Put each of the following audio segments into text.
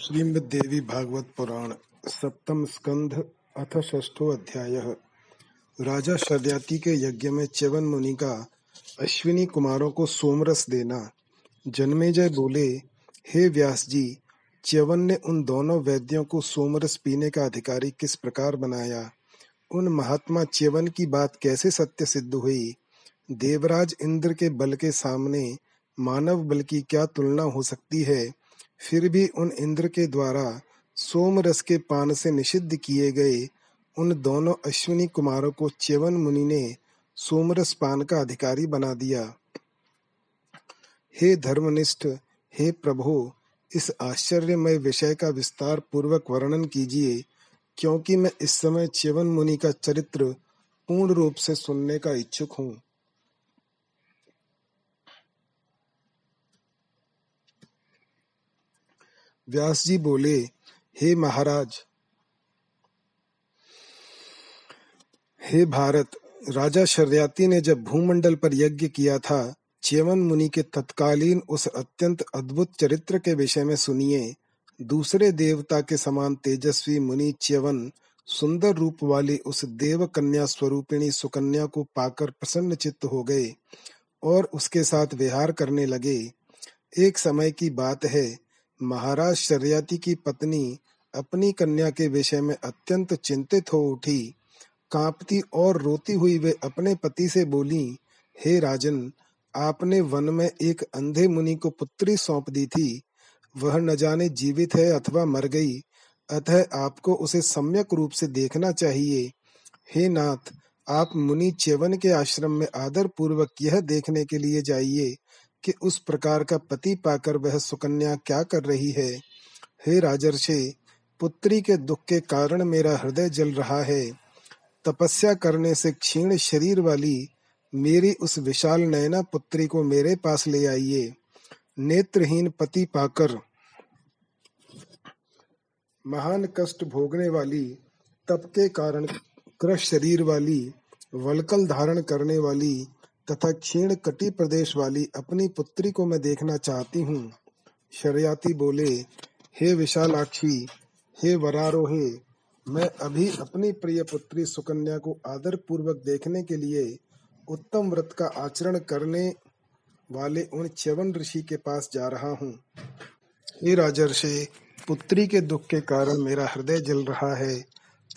श्रीमद्देवी भागवत पुराण, सप्तम स्कंध, अथ षष्ठो अध्याय। राजा शर्याति के यज्ञ में च्यवन मुनि का, अश्विनी कुमारों को सोमरस देना। जन्मेजय बोले, हे व्यास जी च्यवन ने उन दोनों वैद्यों को सोमरस पीने का अधिकारी किस प्रकार बनाया? उन महात्मा च्यवन की बात कैसे सत्य सिद्ध हुई? देवराज इंद्र के बल के सामने मानव बल की क्या तुलना हो सकती है? फिर भी उन इंद्र के द्वारा सोम रस के पान से निषिद्ध किए गए उन दोनों अश्विनी कुमारों को च्यवन मुनि ने सोमरस पान का अधिकारी बना दिया। हे धर्मनिष्ठ, हे प्रभु, इस आश्चर्यमय विषय का विस्तार पूर्वक वर्णन कीजिए, क्योंकि मैं इस समय च्यवन मुनि का चरित्र पूर्ण रूप से सुनने का इच्छुक हूँ। व्यास जी बोले, हे महाराज, हे भारत, राजा शर्याति ने जब भूमंडल पर यज्ञ किया था, च्यवन मुनि के तत्कालीन उस अत्यंत अद्भुत चरित्र के विषय में सुनिए। दूसरे देवता के समान तेजस्वी मुनि च्यवन सुंदर रूप वाली उस देव कन्या स्वरूपिणी सुकन्या को पाकर प्रसन्न चित्त हो गए और उसके साथ विहार करने लगे। एक समय की बात है महाराज शर्याति की पत्नी अपनी कन्या के विषय में अत्यंत चिंतित हो उठी। कांपती और रोती हुई वे अपने पति से बोली, हे राजन, आपने वन में एक अंधे मुनि को पुत्री सौंप दी थी। वह न जाने जीवित है अथवा मर गई। अतः आपको उसे सम्यक रूप से देखना चाहिए। हे नाथ, आप मुनि चेवन के आश्रम में आदर पूर्वक यह देखने के लिए जाइए। कि उस प्रकार का पति पाकर वह सुकन्या क्या कर रही है? हे राजर्षे, पुत्री के दुख के कारण मेरा हृदय जल रहा है। तपस्या करने से क्षीण शरीर वाली मेरी उस विशाल नयना पुत्री को मेरे पास ले आइए। नेत्रहीन पति पाकर महान कष्ट भोगने वाली, तप के कारण क्रश शरीर वाली, वलकल धारण करने वाली तथा क्षीण कटी प्रदेश वाली अपनी पुत्री को मैं देखना चाहती हूँ। शरयाती बोले, हे विशालाक्षी, हे वरारोहे, मैं अभी अपनी प्रिय पुत्री सुकन्या को आदर पूर्वक देखने के लिए उत्तम व्रत का आचरण करने वाले उन च्यवन ऋषि के पास जा रहा हूँ। हे राजर्षे, पुत्री के दुख के कारण मेरा हृदय जल रहा है।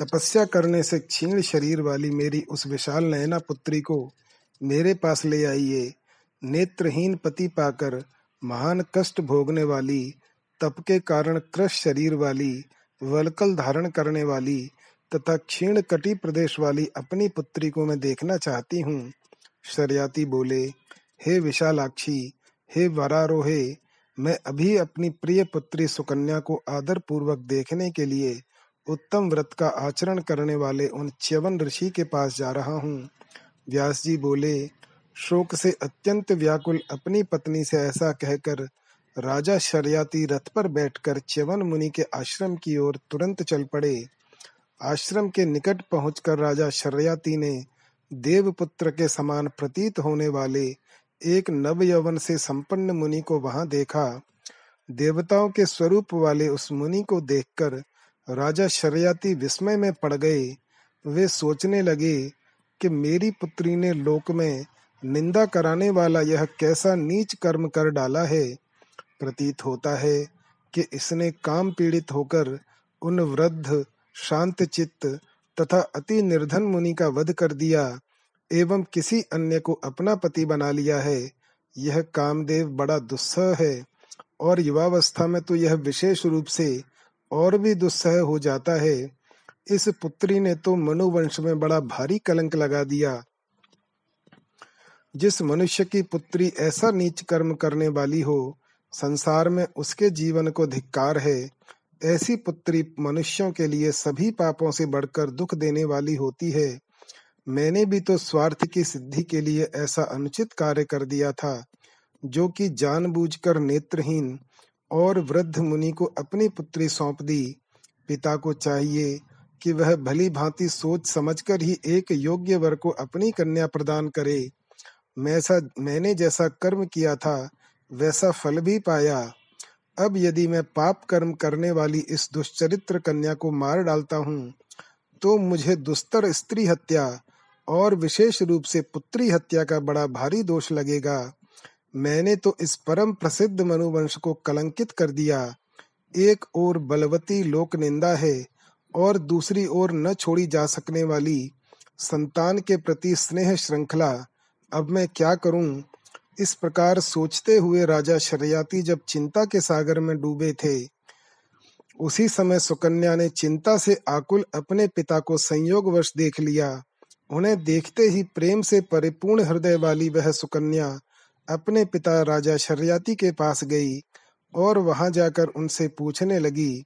तपस्या करने से क्षीण शरीर वाली मेरी उस विशाल नयना पुत्री को मेरे पास ले आइए। नेत्रहीन पति पाकर महान कष्ट भोगने वाली तप के कारण क्रश शरीर वाली, वलकल धारण करने वाली तथा क्षीण कटी प्रदेश वाली अपनी पुत्री को मैं देखना चाहती हूँ। शरियाती बोले, हे विशालाक्षी, हे वरारोहे, मैं अभी अपनी प्रिय पुत्री सुकन्या को आदर पूर्वक देखने के लिए उत्तम व्रत का आचरण करने वाले उन च्यवन ऋषि के पास जा रहा हूँ। व्यास जी बोले, शोक से अत्यंत व्याकुल अपनी पत्नी से ऐसा कहकर राजा शर्याती रथ पर बैठकर च्यवन मुनि के आश्रम की ओर तुरंत चल पड़े। आश्रम के निकट पहुंचकर राजा शर्याती ने देवपुत्र के समान प्रतीत होने वाले एक नव यवन से संपन्न मुनि को वहाँ देखा। देवताओं के स्वरूप वाले उस मुनि को देखकर राजा शर्याती विस्मय में पड़ गए। वे सोचने लगे कि मेरी पुत्री ने लोक में निंदा कराने वाला यह कैसा नीच कर्म कर डाला है? प्रतीत होता है कि इसने काम पीड़ित होकर उन वृद्ध, शांत चित्त तथा अति निर्धन मुनि का वध कर दिया एवं किसी अन्य को अपना पति बना लिया है। यह कामदेव बड़ा दुस्सह है और युवावस्था में तो यह विशेष रूप से और भी दुस्सह हो जाता है। इस पुत्री ने तो मनुवंश में बड़ा भारी कलंक लगा दिया। जिस मनुष्य की पुत्री ऐसा नीच कर्म करने वाली हो, संसार में उसके जीवन को धिक्कार है, ऐसी पुत्री मनुष्यों के लिए सभी पापों से बढ़कर दुख देने वाली होती है। मैंने भी तो स्वार्थ की सिद्धि के लिए ऐसा अनुचित कार्य कर दिया था, जो कि जानबूझकर नेत्रहीन और वृद्ध मुनि को अपनी पुत्री सौंप दी। पिता को चाहिए कि वह भली भांति सोच समझकर ही एक योग्य वर को अपनी कन्या प्रदान करे। मैसा मैंने जैसा कर्म किया था, वैसा फल भी पाया। अब यदि मैं पाप कर्म करने वाली इस दुष्चरित्र कन्या को मार डालता हूँ तो मुझे दुस्तर स्त्री हत्या और विशेष रूप से पुत्री हत्या का बड़ा भारी दोष लगेगा। मैंने तो इस परम प्रसिद्ध मनुवंश को कलंकित कर दिया। एक और बलवती लोक निंदा है और दूसरी ओर न छोड़ी जा सकने वाली संतान के प्रति स्नेह श्रृंखला, अब मैं क्या करूँ? इस प्रकार सोचते हुए राजा शरयाती जब चिंता के सागर में डूबे थे, उसी समय सुकन्या ने चिंता से आकुल अपने पिता को संयोग संयोगवश देख लिया। उन्हें देखते ही प्रेम से परिपूर्ण हृदय वाली वह सुकन्या अपने पिता राजा शर्याती के पास गई और वहाँ जाकर उनसे पूछने लगी,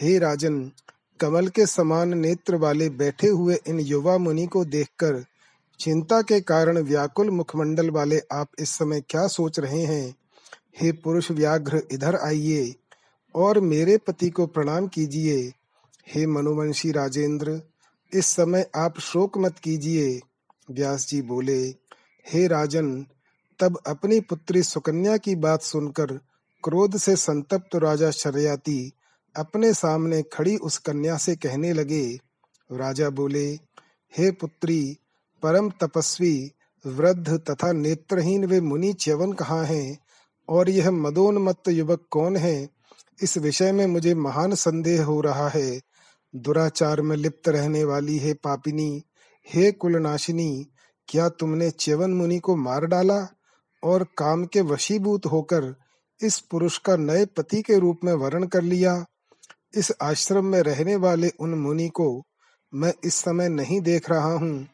हे राजन कमल के समान नेत्र वाले बैठे हुए इन युवा मुनि को देखकर चिंता के कारण व्याकुल मुखमंडल वाले आप इस समय क्या सोच रहे हैं? हे पुरुष व्याघ्र, इधर आइए और मेरे पति को प्रणाम कीजिए। हे मनुवंशी राजेंद्र, इस समय आप शोक मत कीजिए। व्यास जी बोले, हे राजन, तब अपनी पुत्री सुकन्या की बात सुनकर क्रोध से संतप्त राजा शरयाती अपने सामने खड़ी उस कन्या से कहने लगे, राजा बोले, हे पुत्री, परम तपस्वी, वृद्ध तथा नेत्रहीन वे मुनि च्यवन कहाँ हैं? और यह मदोन्मत्त युवक कौन है? इस विषय में मुझे महान संदेह हो रहा है। दुराचार में लिप्त रहने वाली है पापिनी, हे कुलनाशिनी, क्या तुमने च्यवन मुनि को मार डाला? और काम के वशीभूत होकर इस पुरुष का नए पति के रूप में वर्ण कर लिया? इस आश्रम में रहने वाले उन मुनि को मैं इस समय नहीं देख रहा हूँ।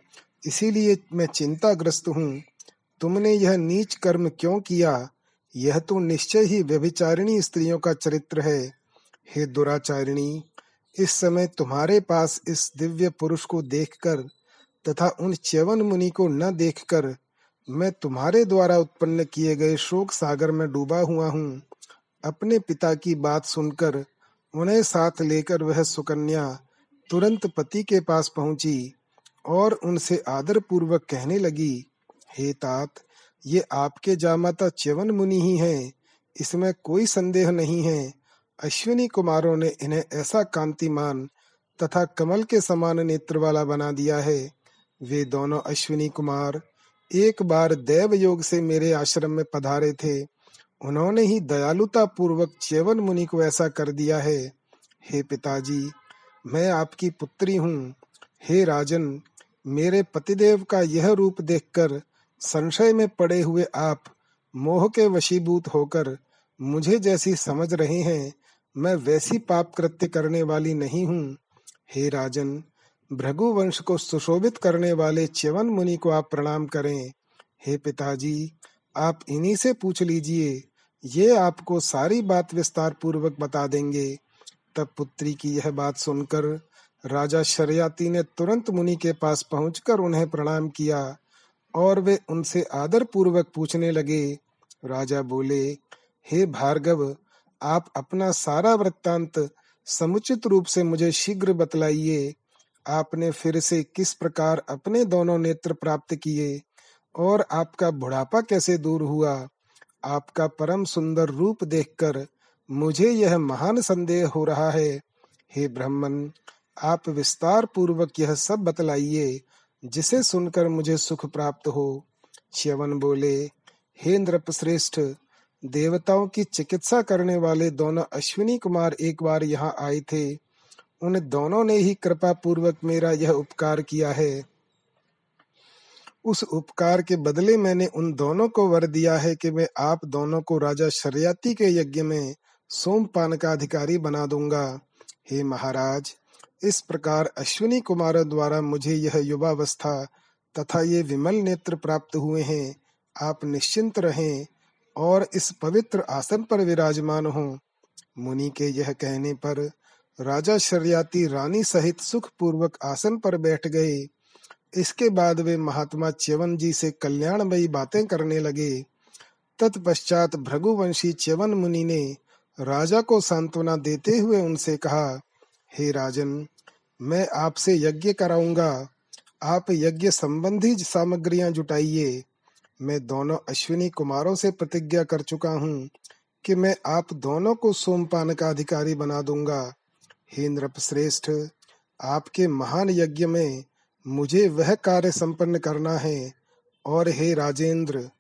इसीलिए मैं चिंताग्रस्त हूँ। तुमने यह नीच कर्म क्यों किया? यह तो निश्चय ही व्यभिचारिणी स्त्रियों का चरित्र है। हे दुराचारिणी, इस समय तुम्हारे पास इस दिव्य पुरुष को देखकर तथा उन च्यवन मुनि को न देखकर मैं तुम्हारे द्वारा उत्पन्न किए गए शोक सागर में डूबा हुआ हूँ। अपने पिता की बात सुनकर उन्हें साथ लेकर वह सुकन्या तुरंत पति के पास पहुँची और उनसे आदर पूर्वक कहने लगी, हे तात, ये आपके जामाता च्यवन मुनि ही हैं। इसमें कोई संदेह नहीं है। अश्विनी कुमारों ने इन्हें ऐसा कांतिमान तथा कमल के समान नेत्र वाला बना दिया है। वे दोनों अश्विनी कुमार एक बार देव योग से मेरे आश्रम में पधारे थे। उन्होंने ही दयालुता पूर्वक च्यवन मुनि को ऐसा कर दिया है। हे पिताजी, मैं आपकी पुत्री हूँ। हे राजन, मेरे पतिदेव का यह रूप देखकर संशय में पड़े हुए आप मोह के वशीभूत होकर मुझे जैसी समझ रहे हैं, मैं वैसी पाप कृत्य करने वाली नहीं हूँ। हे राजन, भृगु वंश को सुशोभित करने वाले च्यवन मुनि को आप प्रणाम करें। हे पिताजी, आप इन्हीं से पूछ लीजिए ये आपको सारी बात विस्तार पूर्वक बता देंगे। तब पुत्री की यह बात सुनकर राजा शरयाती ने तुरंत मुनि के पास पहुंचकर उन्हें प्रणाम किया और वे उनसे आदर पूर्वक पूछने लगे। राजा बोले, हे भार्गव, आप अपना सारा वृत्तांत समुचित रूप से मुझे शीघ्र बतलाइए। आपने फिर से किस प्रकार अपने दोनों नेत्र प्राप्त किए और आपका बुढ़ापा कैसे दूर हुआ? आपका परम सुंदर रूप देखकर मुझे यह महान संदेह हो रहा है। हे ब्राह्मण, आप विस्तार पूर्वक यह सब बतलाइए, जिसे सुनकर मुझे सुख प्राप्त हो। श्यवन बोले, हे नृप श्रेष्ठ देवताओं की चिकित्सा करने वाले दोनों अश्विनी कुमार एक बार यहाँ आए थे। उन दोनों ने ही कृपा पूर्वक मेरा यह उपकार किया है। उस उपकार के बदले मैंने उन दोनों को वर दिया है कि मैं आप दोनों को राजा शरियाती के यज्ञ में सोमपान का अधिकारी बना दूँगा। हे महाराज, इस प्रकार अश्विनी कुमारों द्वारा मुझे यह युवावस्था तथा ये विमल नेत्र प्राप्त हुए हैं। आप निश्चिंत रहें और इस पवित्र आसन पर विराजमान हो। मुनि के यह कहने पर राजा शर्याती रानी सहित सुख पूर्वक आसन पर बैठ गए। इसके बाद वे महात्मा च्यवन जी से कल्याणमयी बातें करने लगे। तत्पश्चात भृगुवंशी च्यवन मुनि ने राजा को सांत्वना देते हुए उनसे कहा, हे राजन, मैं आपसे यज्ञ कराऊँगा। आप यज्ञ संबंधी सामग्रियाँ जुटाइए। मैं दोनों अश्विनी कुमारों से प्रतिज्ञा कर चुका हूँ कि मैं आप दोनों को सोमपान का अधिकारी बना दूँगा। हे नृप श्रेष्ठ आपके महान यज्ञ में मुझे वह कार्य संपन्न करना है। और हे राजेंद्र,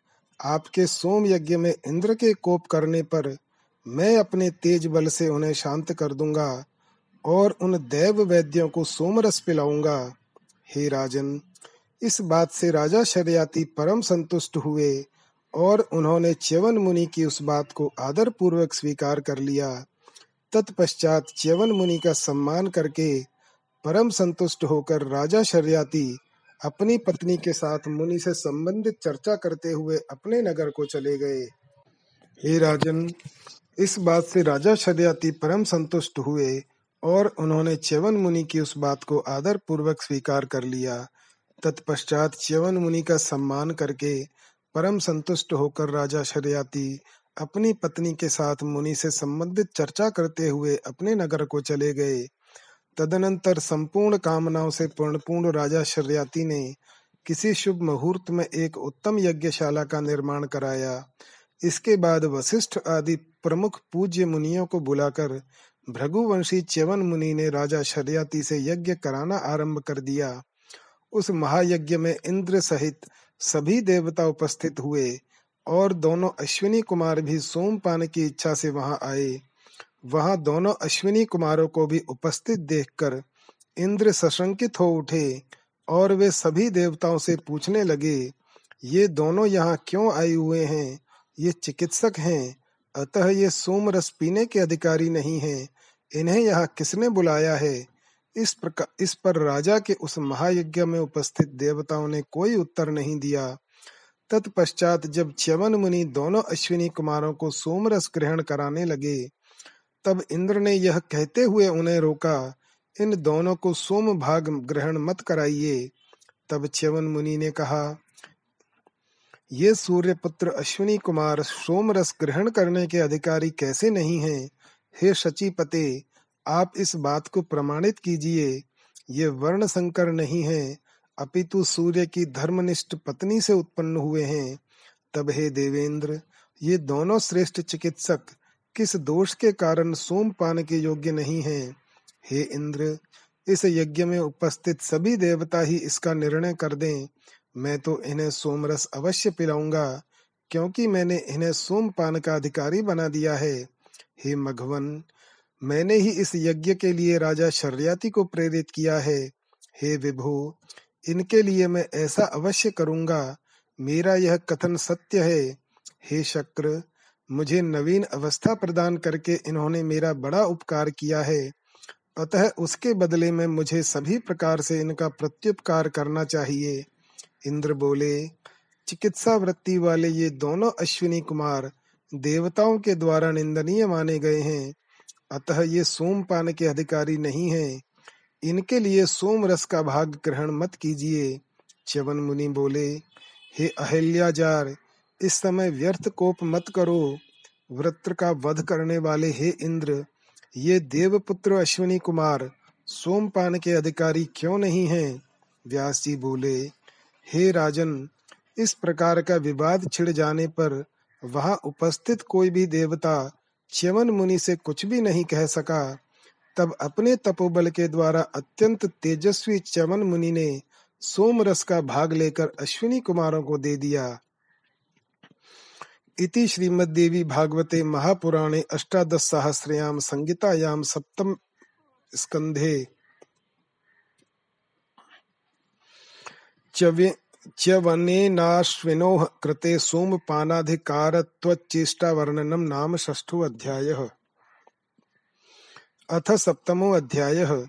आपके सोम यज्ञ में इंद्र के कोप करने पर मैं अपने तेज बल से उन्हें शांत कर दूँगा और उन देव वैद्यों को सोमरस पिलाऊँगा। हे राजन, इस बात से राजा शरियाती परम संतुष्ट हुए और उन्होंने च्यवन मुनि की उस बात को आदर पूर्वक स्वीकार कर लिया। तत्पश्चात च्यवन मुनि का सम्मान करके परम संतुष्ट होकर राजा शरियाती अपनी पत्नी के साथ मुनि से संबंधित चर्चा करते हुए अपने नगर को चले गए। हे राजन, इस बात से राजा शरियाती परम संतुष्ट हुए और उन्होंने च्यवन मुनि की उस बात को आदर पूर्वक स्वीकार कर लिया। तत्पश्चात च्यवन मुनि का सम्मान करके परम संतुष्ट होकर राजा शरियाती अपनी पत्नी के साथ मुनि से संबंधित चर्चा करते हुए अपने नगर को चले गए। तदनंतर संपूर्ण कामनाओं से पूर्ण राजा शर्याती ने किसी शुभ मुहूर्त में एक उत्तम यज्ञशाला का निर्माण कराया। इसके बाद वशिष्ठ आदि प्रमुख पूज्य मुनियों को बुलाकर भृगुवंशी च्यवन मुनि ने राजा शर्याती से यज्ञ कराना आरंभ कर दिया। उस महायज्ञ में इंद्र सहित सभी देवता उपस्थित हुए और दोनों अश्विनी कुमार भी सोम सोमपान की इच्छा से वहाँ आए। वहाँ दोनों अश्विनी कुमारों को भी उपस्थित देखकर इंद्र सशंकित हो उठे और वे सभी देवताओं से पूछने लगे, ये दोनों यहाँ क्यों आए हुए हैं? ये चिकित्सक हैं। अतः ये सोम रस पीने के अधिकारी नहीं हैं। इन्हें यहाँ किसने बुलाया है? इस प्रकार इस पर राजा के उस महायज्ञ में उपस्थित देवताओं ने कोई उत्तर नहीं दिया। तत्पश्चात जब च्यवन मुनि दोनों अश्विनी कुमारों को सोमरस ग्रहण कराने लगे तब इंद्र ने यह कहते हुए उन्हें रोका, इन दोनों को सोम भाग ग्रहण मत कराइए। तब च्यवन मुनि ने कहा, ये सूर्य पुत्र अश्विनी कुमार सोम रस ग्रहण करने के अधिकारी कैसे नहीं हैं? हे शचीपते, आप इस बात को प्रमाणित कीजिए, ये वर्ण संकर नहीं है, अपितु सूर्य की धर्मनिष्ठ पत्नी से उत्पन्न हुए हैं। तब हे देवेंद्र, ये दोनों श्रेष्ठ चिकित्सक किस दोष के कारण सोम पान के योग्य नहीं है? हे इंद्र, इस यज्ञ में उपस्थित सभी देवता ही इसका निर्णय कर दें। मैं तो इन्हें सोमरस अवश्य पिलाऊँगा, क्योंकि मैंने इन्हें सोम पान का अधिकारी बना दिया है। हे मघवन, मैंने ही इस यज्ञ के लिए राजा शर्याति को प्रेरित किया है। हे विभु, इनके लिए मैं ऐसा अवश्य करूँगा। मेरा यह कथन सत्य है। हे शक्र मुझे नवीन अवस्था प्रदान करके इन्होंने मेरा बड़ा उपकार किया है। अतः उसके बदले में मुझे सभी प्रकार से इनका प्रत्युपकार करना चाहिए। इंद्र बोले, चिकित्सा वृत्ति वाले ये दोनों अश्विनी कुमार देवताओं के द्वारा निंदनीय माने गए हैं। अतः ये सोमपान के अधिकारी नहीं हैं। इनके लिए सोम रस का भाग ग्रहण मत कीजिए। च्यवन मुनि बोले, हे अहिल्याजार इस समय व्यर्थ कोप मत करो। वृत्र का वध करने वाले हे इंद्र, ये देवपुत्र अश्विनी कुमार, सोमपान के अधिकारी क्यों नहीं हैं? व्यास जी बोले, हे राजन, इस प्रकार का विवाद छिड़ जाने पर वहाँ उपस्थित कोई भी देवता च्यवन मुनि से कुछ भी नहीं कह सका। तब अपने तपोबल के द्वारा अत्यंत तेजस्वी च्यवन मुनि ने सोम रस का भाग लेकर अश्विनी कुमारों को दे दिया। इति श्रीमद्देवी भागवते महापुराणे अष्टादश सहस्रयाम संगीतायाम सप्तम स्कंधे च्यवनेनाश्विनोः कृते सोमपानाधिकारत्वच्चेष्टावर्णनं नाम षष्ठोऽध्यायः। अथ सप्तमो अध्याय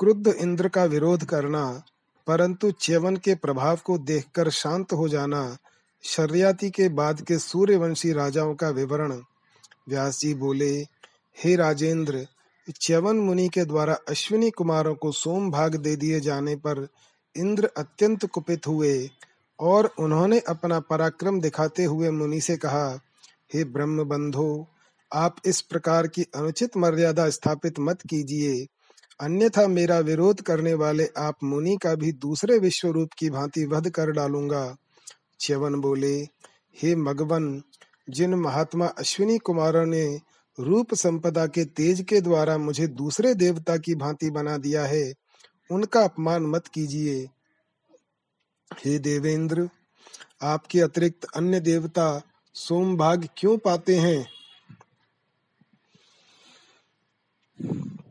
क्रुद्ध इंद्र का विरोध करना, परंतु च्यवन के प्रभाव को देखकर शांत हो जाना शर्याति के बाद के सूर्यवंशी राजाओं का विवरण, व्यास जी बोले, हे राजेंद्र, च्यवन मुनि के द्वारा अश्विनी कुमारों को सोम भाग दे दिए जाने पर इंद्र अत्यंत कुपित हुए और उन्होंने अपना पराक्रम दिखाते हुए मुनि से कहा, हे ब्रह्म बंधो आप इस प्रकार की अनुचित मर्यादा स्थापित मत कीजिए। अन्यथा मेरा विरोध करने वाले आप मुनि का भी दूसरे विश्व रूप की भांति वध कर डालूँगा। च्यवन बोले, हे मगवन जिन महात्मा अश्विनी कुमारों ने रूप संपदा के तेज के द्वारा मुझे दूसरे देवता की भांति बना दिया है, उनका अपमान मत कीजिए। हे देवेंद्र, आपके अतिरिक्त अन्य देवता सोमभाग क्यों पाते हैं?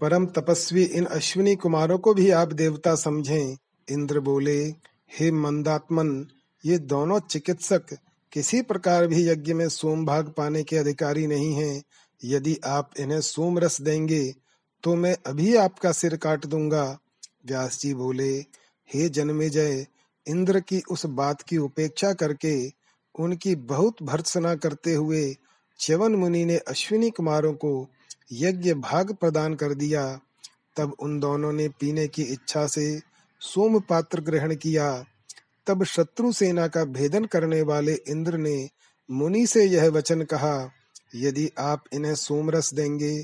परम तपस्वी इन अश्विनी कुमारों को भी आप देवता समझें, इंद्र बोले। हे मंदात्मन ये दोनों चिकित्सक किसी प्रकार भी यज्ञ में सोम भाग पाने के अधिकारी नहीं हैं। यदि आप इन्हें सोम रस देंगे तो मैं अभी आपका सिर काट दूँगा। व्यास जी बोले, हे जन्मे जय इंद्र की उस बात की उपेक्षा करके उनकी बहुत भर्त्सना करते हुए च्यवन मुनि ने अश्विनी कुमारों को यज्ञ भाग प्रदान कर दिया। तब उन दोनों ने पीने की इच्छा से सोम पात्र ग्रहण किया। तब शत्रु सेना का भेदन करने वाले इंद्र ने मुनि से यह वचन कहा, यदि आप इन्हें सोमरस देंगे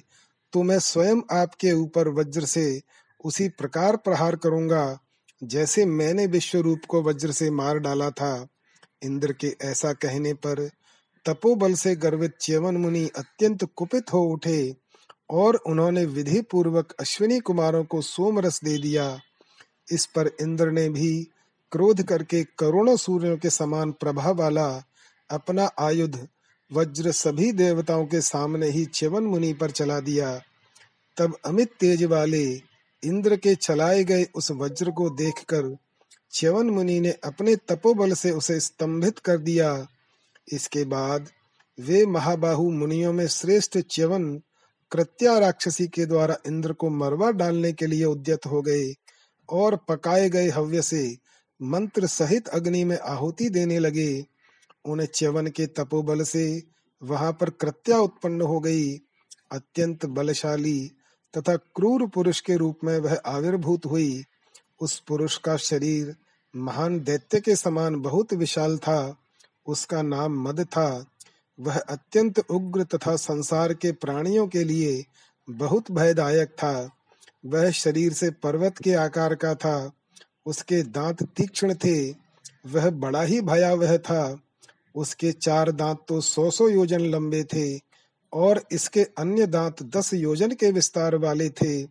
तो मैं स्वयं आपके ऊपर वज्र से उसी प्रकार प्रहार करूँगा, जैसे मैंने विश्व रूप को वज्र से मार डाला था। इंद्र के ऐसा कहने पर तपोबल से गर्वित च्यवन मुनि अत्यंत कुपित हो उठे और उन्होंने विधि पूर्वक अश्विनी कुमारों को सोमरस दे दिया। इस पर इंद्र ने भी क्रोध करके करोड़ों सूर्यों के समान प्रभा वाला अपना आयुध वज्र सभी देवताओं के सामने ही च्यवन मुनि पर चला दिया। तब अमित तेज वाले इंद्र के चलाए गए उस वज्र को देखकर च्यवन मुनि ने अपने तपोबल से उसे स्तंभित कर दिया। इसके बाद वे महाबाहु मुनियों में श्रेष्ठ च्यवन कृत्या राक्षसी के द्वारा इंद्र को मरवा डालने के लिए उद्यत हो गए और पकाए गए हव्य से मंत्र सहित अग्नि में आहुति देने लगे। उन च्यवन के तपोबल से वहाँ पर कृत्या उत्पन्न हो गई। अत्यंत बलशाली तथा क्रूर पुरुष के रूप में वह आविर्भूत हुई। उस पुरुष का शरीर महान दैत्य के समान बहुत विशाल था। उसका नाम मद था। वह अत्यंत उग्र तथा संसार के प्राणियों के लिए बहुत भयदायक था। वह शरीर से पर्वत के आकार का था। उसके दांत तीक्ष्ण थे, वह बड़ा ही भयावह था। उसके चार दांत तो सौ सौ योजन लंबे थे और इसके अन्य दांत दस योजन के विस्तार वाले थे।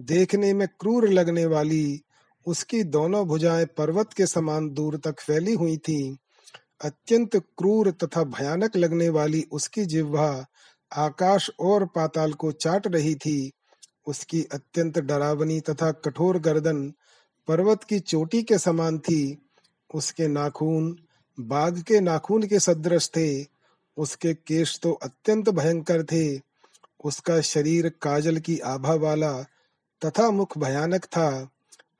देखने में क्रूर लगने वाली उसकी दोनों भुजाएँ पर्वत के समान दूर तक फैली हुई थीं। अत्यंत क्रूर तथा भयानक लगने वाली उसकी जिह्वा आकाश और पाताल को चाट रही थी। उसकी अत्यंत डरावनी तथा कठोर गर्दन पर्वत की चोटी के समान थी। उसके नाखून, बाघ के नाखून के सदृश थे। उसके केश तो अत्यंत भयंकर थे। उसका शरीर काजल की आभा वाला तथा मुख भयानक था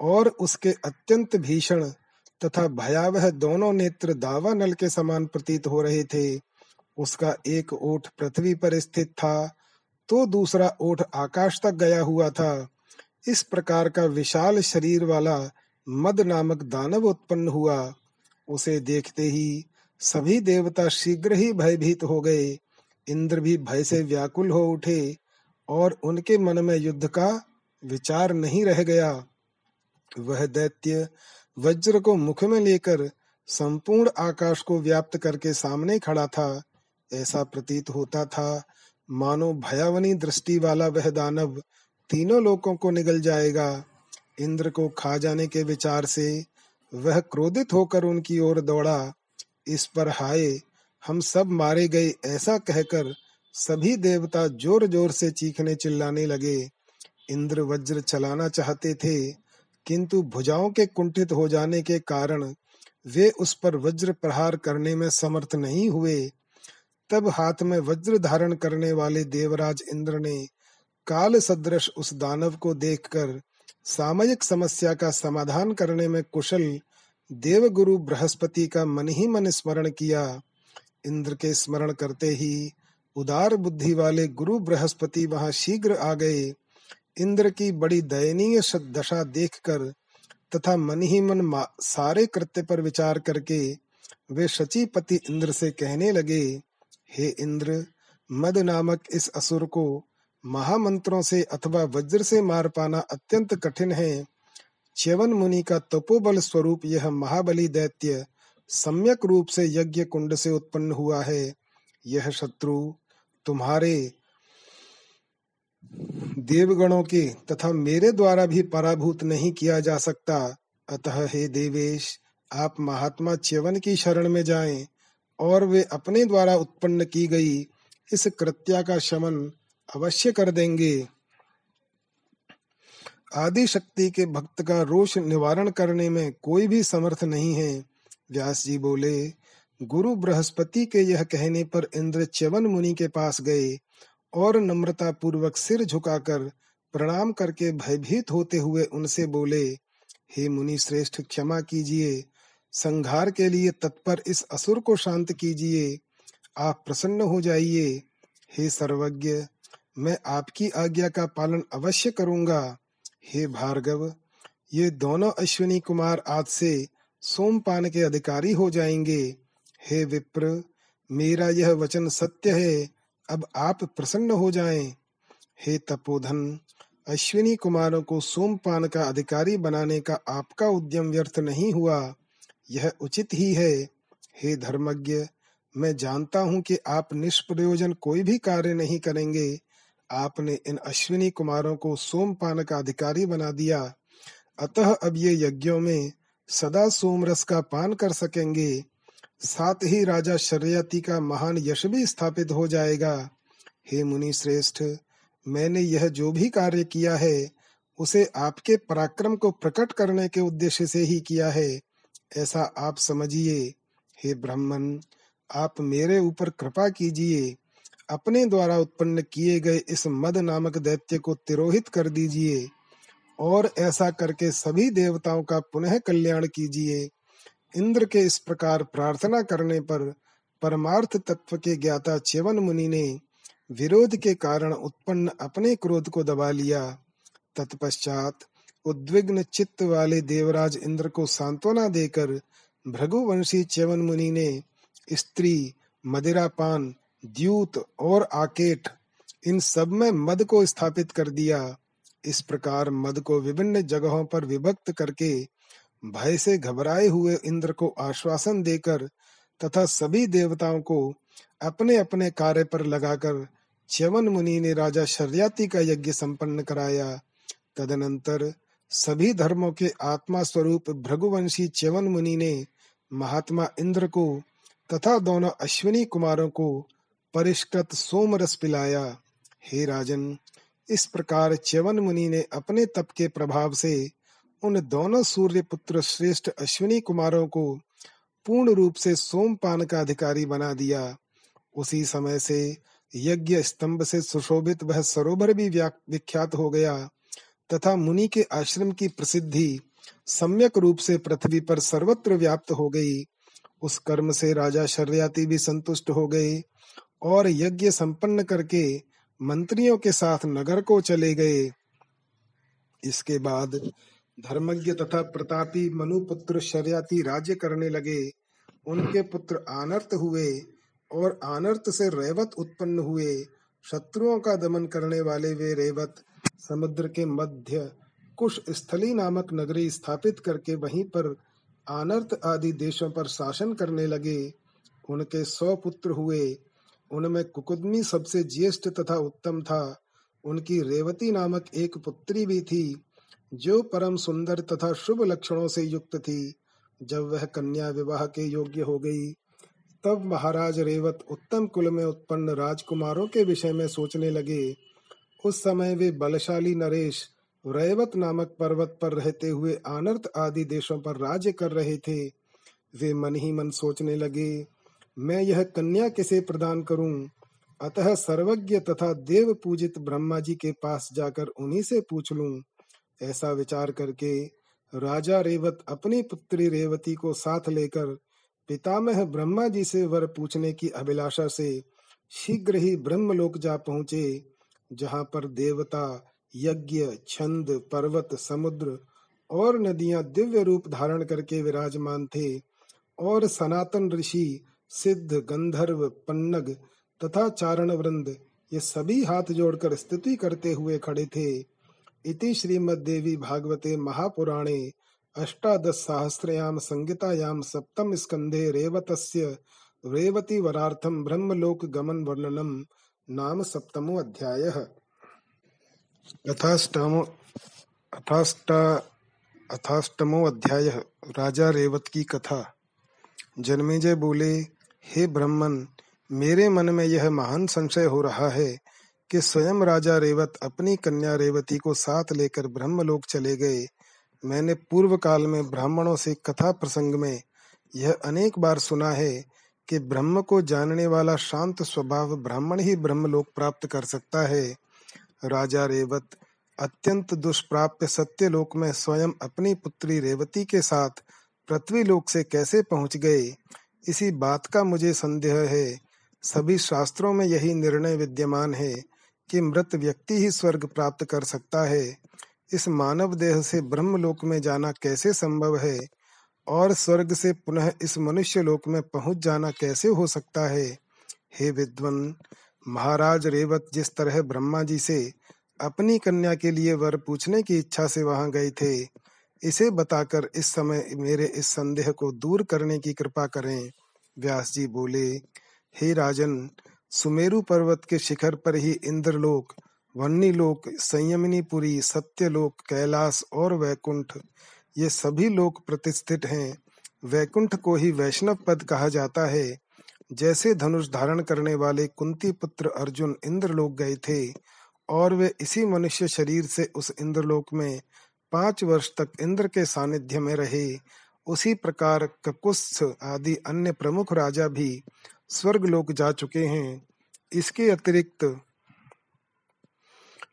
और उसके अत्यंत भीषण तथा भयावह दोनों नेत्र दावा नल के समान प्रतीत हो रहे थे। उसका एक ओठ पृथ्वी पर स्थित था तो दूसरा ओठ आकाश तक गया हुआ था। इस प्रकार का विशाल शरीर वाला मद नामक दानव उत्पन्न हुआ। उसे देखते ही सभी देवता शीघ्र ही भयभीत हो गए। इंद्र भी भय से व्याकुल हो उठे और उनके मन में युद्ध का विचार नहीं रह गया। वह दैत्य वज्र को मुख में लेकर संपूर्ण आकाश को व्याप्त करके सामने खड़ा था। ऐसा प्रतीत होता था, मानो भयावनी दृष्टि वाला वह दानव तीनों लोकों को निगल जाएगा। इंद्र को खा जाने के विचार से वह क्रोधित होकर उनकी ओर दौड़ा। इस पर हाय, हम सब मारे गए ऐसा कहकर सभी देवता ज़ोर ज़ोर से चीखने चिल्लाने लगे। इंद्र वज्र चलाना चाहते थे, किंतु भुजाओं के कुंठित हो जाने के कारण वे उस पर वज्र प्रहार करने में समर्थ नहीं हुए। तब हाथ में वज्र धारण करने वाले देवराज इंद्र ने काल सदृश उस दानव को देखकर सामयिक समस्या का समाधान करने में कुशल देवगुरु बृहस्पति का मन ही मन स्मरण किया। इंद्र के स्मरण करते ही उदार बुद्धि वाले गुरु बृहस्पति वहाँ शीघ्र आ गए। इंद्र की बड़ी दयनीय दशा देखकर तथा मन ही मन सारे कृत्य पर विचार करके वे शचीपति इंद्र से कहने लगे, हे इंद्र, मद नामक इस असुर को महामंत्रों से अथवा वज्र से मार पाना अत्यंत कठिन है। च्यवन मुनि का तपोबल स्वरूप यह महाबली दैत्य सम्यक रूप से यज्ञ कुंड से उत्पन्न हुआ है। यह शत्रु तुम्हारे देवगणों के तथा मेरे द्वारा भी पराभूत नहीं किया जा सकता। अतः हे देवेश, आप महात्मा च्यवन की शरण में जाएँ और वे अपने द्वारा उत्पन्न की गई इस कृत्या का शमन अवश्य कर देंगे। आदि शक्ति के भक्त का रोष निवारण करने में कोई भी समर्थ नहीं है। व्यास जी बोले, गुरु बृहस्पति के यह कहने पर इंद्र च्यवन मुनि के पास गए और नम्रता पूर्वक सिर झुकाकर प्रणाम करके भयभीत होते हुए उनसे बोले, हे मुनि श्रेष्ठ, क्षमा कीजिए। संघार के लिए तत्पर इस असुर को शांत कीजिए। आप प्रसन्न हो जाइए। हे सर्वज्ञ मैं आपकी आज्ञा का पालन अवश्य करूँगा। हे भार्गव, ये दोनों अश्विनी कुमार आज से सोमपान के अधिकारी हो जाएँगे। हे विप्र, मेरा यह वचन सत्य है, अब आप प्रसन्न हो जाएँ। हे तपोधन, अश्विनी कुमारों को सोमपान का अधिकारी बनाने का आपका उद्यम व्यर्थ नहीं हुआ। यह उचित ही है। हे धर्मज्ञ, मैं जानता हूँ कि आप निष्प्रयोजन कोई भी कार्य नहीं करेंगे। आपने इन अश्विनी कुमारों को सोमपान का अधिकारी बना दिया। अतः अब ये यज्ञों में सदा सोमरस का पान कर सकेंगे। साथ ही राजा शर्यती का महान यश भी स्थापित हो जाएगा। हे मुनि श्रेष्ठ, मैंने यह जो भी कार्य किया है, उसे आपके पराक्रम को प्रकट करने के उद्देश्य से ही किया है। ऐसा आप समझिए। हे ब्राह्मण, आप मेरे ऊपर कृपा कीजिए। अपने द्वारा उत्पन्न किए गए इस मद नामक दैत्य को तिरोहित कर दीजिए और ऐसा करके सभी देवताओं का पुनः कल्याण कीजिए। इंद्र के इस प्रकार प्रार्थना करने पर परमार्थ तत्व के ज्ञाता च्यवन मुनि ने विरोध के कारण उत्पन्न अपने क्रोध को दबा लिया। तत्पश्चात उद्विग्न चित्त वाले देवराज इंद्र को सांत्वना देकर भृगुवंशी चेवन मुनि ने, स्त्री, मदिरापान द्यूत और आकेट, इन सब में मद को स्थापित कर दिया। इस प्रकार मद को विभिन्न जगहों पर विभक्त करके भय से घबराए हुए इंद्र को आश्वासन देकर तथा सभी देवताओं को अपने अपने कार्य पर लगाकर च्यवन मुनि ने राजा शर्याति का यज्ञ संपन्न कराया। तदनंतर सभी धर्मों के आत्मा स्वरूप भृगुवंशी च्यवन मुनि ने महात्मा इंद्र को तथा दोनों अश्विनी कुमारों को परिष्कृत सोम रस पिलाया, हे राजन, इस प्रकार च्यवन मुनि ने अपने तप के प्रभाव से उन दोनों सूर्य पुत्र श्रेष्ठ अश्विनी कुमारों को पूर्ण रूप से सोमपान का अधिकारी बना दिया। उसी समय से यज्ञ स्तंभ से सुशोभित वह सरोवर भी विख्यात हो गया, तथा मुनि के आश्रम की प्रसिद्धि सम्यक रूप से पृथ्वी पर सर्वत्र व्याप्त हो गई। उस कर्म से राजा शर्याति भी संतुष्ट हो गए। और यज्ञ संपन्न करके मंत्रियों के साथ नगर को चले गए। इसके बाद धर्मज्ञ तथा प्रतापी मनुपुत्र शर्याति राज्य करने लगे। उनके पुत्र आनर्त हुए और आनर्त से रेवत उत्पन्न हुए। शत्रुओं का दमन करने वाले वे रेवत समुद्र के मध्य कुश स्थली नामक नगरी स्थापित करके वहीं पर आनर्त आदि देशों पर शासन करने लगे। उनके सौ पुत्र हुए। उनमें कुकुदमी सबसे ज्येष्ठ तथा उत्तम था। उनकी रेवती नामक एक पुत्री भी थी, जो परम सुंदर तथा शुभ लक्षणों से युक्त थी। जब वह कन्या विवाह के योग्य हो गई, तब महाराज रेवत उत्तम कुल में उत्पन्न राजकुमारों के विषय में सोचने लगे। उस समय वे बलशाली नरेश, रेवत नामक पर्वत पर रहते हुए आनर्त आदि देशों पर राज्य कर रहे थे। वे मन ही मन सोचने लगे मैं यह कन्या किसे प्रदान करूँ? अतः सर्वज्ञ तथा देव पूजित ब्रह्मा जी के पास जाकर उन्हीं से पूछ लूँ। ऐसा विचार करके राजा रेवत अपनी पुत्री रेवती को साथ लेकर पितामह ब्रह्मा जी से वर पूछने की अभिलाषा से शीघ्र ही ब्रह्मलोक जा पहुँचे, जहाँ पर देवता, यज्ञ, छंद, पर्वत, समुद्र और नदियाँ दिव्य रूप धारण करके विराजमान थे और सनातन ऋषि सिद्ध, गंधर्व, पन्नग तथा चारण वृंद ये सभी हाथ जोड़कर स्तुति करते हुए खड़े थे। इति श्रीमद्देवी भागवते महापुराणे अष्टादश सहस्रयाम संगीतायाम सप्तम स्कंधे रेवतस्य रेवती वरार्थम ब्रह्मलोक गमन वर्णनम, नाम सप्तमो अध्याय। अथाष्टमो अथाष्टा अथाष्टमो अध्याय, राजा रेवत की कथा। जन्मेजय बोले हे ब्रह्मन, मेरे मन में यह महान संशय हो रहा है कि स्वयं राजा रेवत अपनी कन्या रेवती को साथ लेकर ब्रह्मलोक चले गए। मैंने पूर्व काल में ब्राह्मणों से कथा प्रसंग में यह अनेक बार सुना है कि ब्रह्म को जानने वाला शांत स्वभाव ब्राह्मण ही ब्रह्मलोक प्राप्त कर सकता है। राजा रेवत, अत्यंत दुष्प्राप्य सत्यलोक में स्वयं अपनी पुत्री रेवती के साथ पृथ्वी लोक से कैसे पहुँच गए? इसी बात का मुझे संदेह है। सभी शास्त्रों में यही निर्णय विद्यमान है कि मृत व्यक्ति ही स्वर्ग प्राप्त कर सकता है। इस मानव देह से ब्रह्म लोक में जाना कैसे संभव है? और स्वर्ग से पुनः इस मनुष्य लोक में पहुँच जाना कैसे हो सकता है? हे विद्वन, महाराज रेवत जिस तरह ब्रह्मा जी से अपनी कन्या के लिए वर पूछने की इच्छा से वहाँ गए थे इसे बताकर इस समय मेरे इस संदेह को दूर करने की कृपा करें। व्यास जी बोले, हे राजन, सुमेरु पर्वत के शिखर पर ही इंद्रलोक वन्नीलोक संयमिनीपुरी, सत्यलोक, कैलाश और वैकुंठ, ये सभी लोक प्रतिष्ठित हैं। वैकुंठ को ही वैष्णव पद कहा जाता है। जैसे धनुष धारण करने वाले कुंती पुत्र अर्जुन इंद्रलोक गए थे, और वे इसी मनुष्य शरीर से उस इंद्रलोक में पाँच वर्ष तक इंद्र के सानिध्य में रहे। उसी प्रकार ककुत्स आदि अन्य प्रमुख राजा भी स्वर्ग लोक जा चुके हैं। इसके अतिरिक्त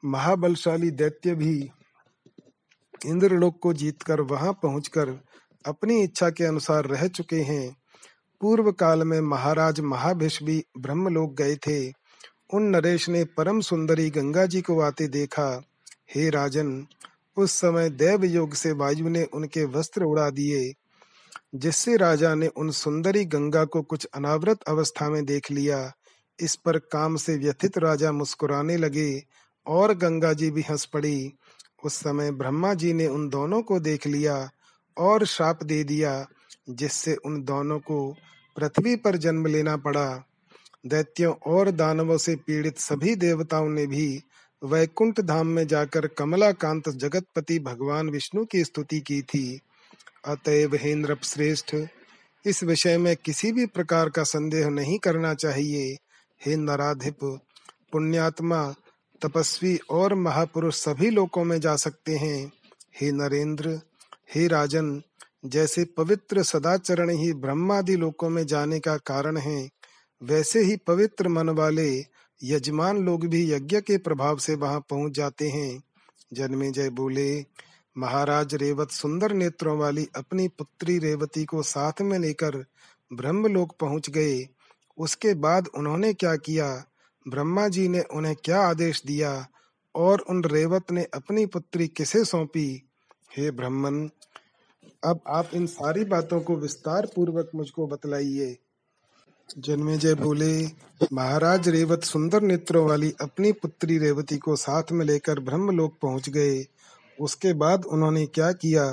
महाबलशाली दैत्य भी इंद्रलोक को जीतकर वहाँ पहुंचकर अपनी इच्छा के अनुसार रह चुके हैं। पूर्व काल में महाराज महाभिष भी ब्रह्मलोक गए थे। उन नरेश ने परम सुंदरी गंगा जी को आते देखा। हे राजन उस समय देव योग से वायु ने उनके वस्त्र उड़ा दिए, जिससे राजा ने उन सुंदरी गंगा को कुछ अनावृत अवस्था में देख लिया। इस पर काम से व्यथित राजा मुस्कुराने लगे और गंगा जी भी हंस पड़ी। उस समय ब्रह्मा जी ने उन दोनों को देख लिया और श्राप दे दिया, जिससे उन दोनों को पृथ्वी पर जन्म लेना पड़ा। दैत्यों और दानवों से पीड़ित सभी देवताओं ने भी वैकुंठ धाम में जाकर कमलाकांत जगतपति भगवान विष्णु की स्तुति की थी। अतएव हेन्द्र श्रेष्ठ, इस विषय में किसी भी प्रकार का संदेह नहीं करना चाहिए। हे नराधिप, पुण्यात्मा, तपस्वी और महापुरुष सभी लोकों में जा सकते हैं। हे नरेंद्र, हे राजन, जैसे पवित्र सदाचरण ही ब्रह्मादि लोकों में जाने का कारण है, वैसे ही पवित्र मन वाले यजमान लोग भी यज्ञ के प्रभाव से वहाँ पहुँच जाते हैं। जन्मे जय बोले, महाराज रेवत सुंदर नेत्रों वाली अपनी पुत्री रेवती को साथ में लेकर ब्रह्मलोक पहुँच गए। उसके बाद उन्होंने क्या किया? ब्रह्मा जी ने उन्हें क्या आदेश दिया? और उन रेवत ने अपनी पुत्री किसे सौंपी? हे ब्रह्मन, अब आप इन सारी बातों को विस्तार पूर्वक मुझको बतलाइए। जन्मे जय बोले महाराज रेवत सुंदर नेत्रों वाली अपनी पुत्री रेवती को साथ में लेकर ब्रह्मलोक पहुँच गए। उसके बाद उन्होंने क्या किया?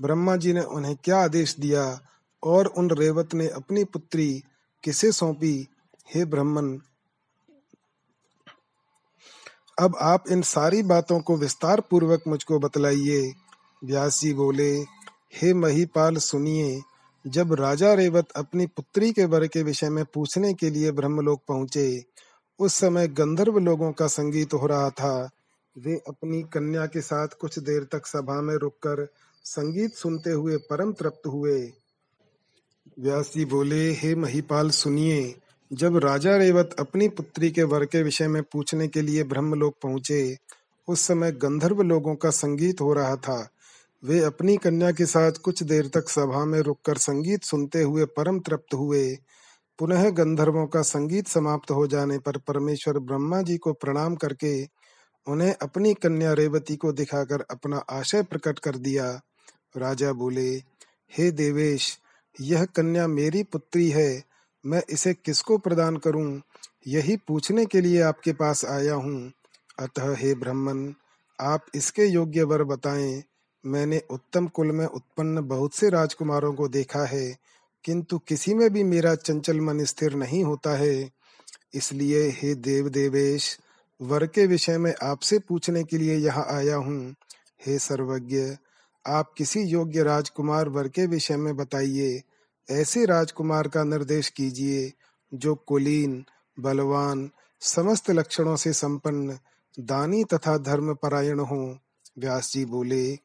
ब्रह्मा जी ने उन्हें क्या आदेश दिया? और उन रेवत ने अपनी पुत्री किसे सौंपी? हे ब्रह्मन, अब आप इन सारी बातों को विस्तार पूर्वक मुझको बतलाइए। व्यास जी बोले, हे महीपाल सुनिए जब राजा रेवत अपनी पुत्री के वर के विषय में पूछने के लिए ब्रह्मलोक पहुँचे, उस समय गंधर्व लोगों का संगीत हो रहा था। वे अपनी कन्या के साथ कुछ देर तक सभा में रुककर संगीत सुनते हुए परम तृप्त हुए। व्यास जी बोले, हे महीपाल, सुनिए। जब राजा रेवत अपनी पुत्री के वर के विषय में पूछने के लिए ब्रह्मलोक पहुँचे, उस समय गंधर्व लोगों का संगीत हो रहा था। वे अपनी कन्या के साथ कुछ देर तक सभा में रुककर संगीत सुनते हुए परम तृप्त हुए। पुनः गंधर्वों का संगीत समाप्त हो जाने पर परमेश्वर ब्रह्मा जी को प्रणाम करके उन्हें अपनी कन्या रेवती को दिखाकर अपना आशय प्रकट कर दिया। राजा बोले, हे देवेश, यह कन्या मेरी पुत्री है। मैं इसे किसको प्रदान करूँ? यही पूछने के लिए आपके पास आया हूँ। अतः हे ब्राह्मण आप इसके योग्य वर बताएँ। मैंने उत्तम कुल में उत्पन्न बहुत से राजकुमारों को देखा है, किंतु किसी में भी मेरा चंचल मन स्थिर नहीं होता है। इसलिए हे देव देवेश, वर के विषय में आपसे पूछने के लिए यहाँ आया हूँ। हे सर्वज्ञ, आप किसी योग्य राजकुमार वर के विषय में बताइए। ऐसे राजकुमार का निर्देश कीजिए, जो कुलीन, बलवान, समस्त लक्षणों से संपन्न, दानी तथा धर्म परायण हो। व्यास जी बोले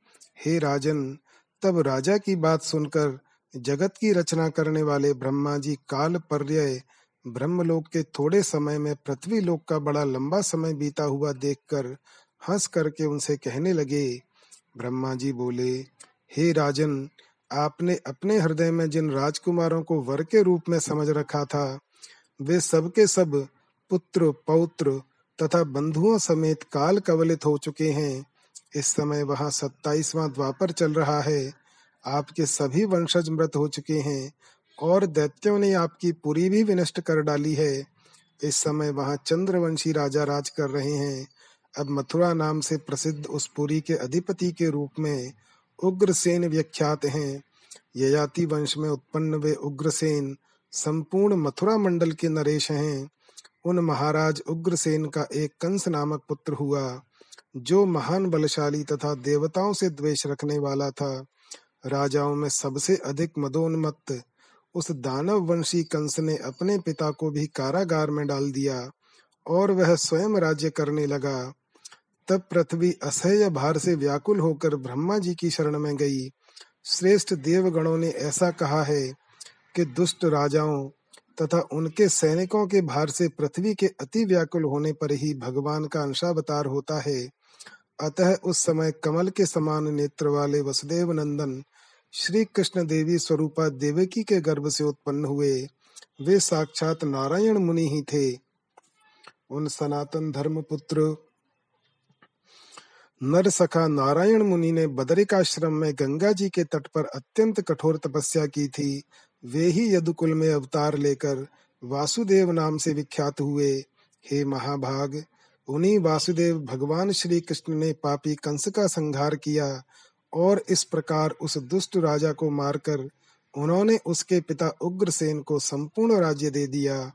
हे राजन, तब राजा की बात सुनकर जगत की रचना करने वाले ब्रह्मा जी काल पर्याय ब्रह्मलोक के थोड़े समय में पृथ्वी लोक का बड़ा लंबा समय बीता हुआ देखकर हंस करके उनसे कहने लगे, ब्रह्मा जी बोले, हे राजन, आपने अपने हृदय में जिन राजकुमारों को वर के रूप में समझ रखा था, वे सबके सब पुत्र, पौत्र तथा बंधुओं समेत काल कवलित हो चुके हैं। इस समय वहाँ सत्ताईसवां द्वापर चल रहा है। आपके सभी वंशज मृत हो चुके हैं और दैत्यों ने आपकी पुरी भी विनष्ट कर डाली है। इस समय वहाँ चंद्रवंशी राजा राज कर रहे हैं। अब मथुरा नाम से प्रसिद्ध उस पुरी के अधिपति के रूप में उग्रसेन व्याख्यात हैं। ययाति वंश में उत्पन्न वे उग्रसेन संपूर्ण मथुरा मंडल के नरेश हैं। उन महाराज उग्रसेन का एक कंस नामक पुत्र हुआ। जो महान बलशाली तथा देवताओं से द्वेष रखने वाला था, राजाओं में सबसे अधिक मदोन्मत्त उस दानव वंशी कंस ने अपने पिता को भी कारागार में डाल दिया और वह स्वयं राज्य करने लगा। तब पृथ्वी असह्य भार से व्याकुल होकर ब्रह्मा जी की शरण में गई। श्रेष्ठ देवगणों ने ऐसा कहा है कि दुष्ट राजाओं तथा उनके सैनिकों के भार से पृथ्वी के अति व्याकुल होने पर ही भगवान का अंशावतार होता है। अतः उस समय कमल के समान नेत्र वाले वसुदेव नंदन श्री कृष्ण देवी स्वरूपा देवकी के गर्भ से उत्पन्न हुए। वे साक्षात नारायण मुनि ही थे। उन सनातन धर्म पुत्र नर सखा नारायण मुनि ने बदरिकाश्रम में गंगा जी के तट पर अत्यंत कठोर तपस्या की थी। वे ही यदुकुल में अवतार लेकर वासुदेव नाम से विख्यात हुए। हे महाभाग उन्हीं वासुदेव भगवान श्री कृष्ण ने पापी कंस का संहार किया और इस प्रकार उस दुष्ट राजा को मारकर उन्होंने उसके पिता उग्रसेन को संपूर्ण राज्य दे दिया।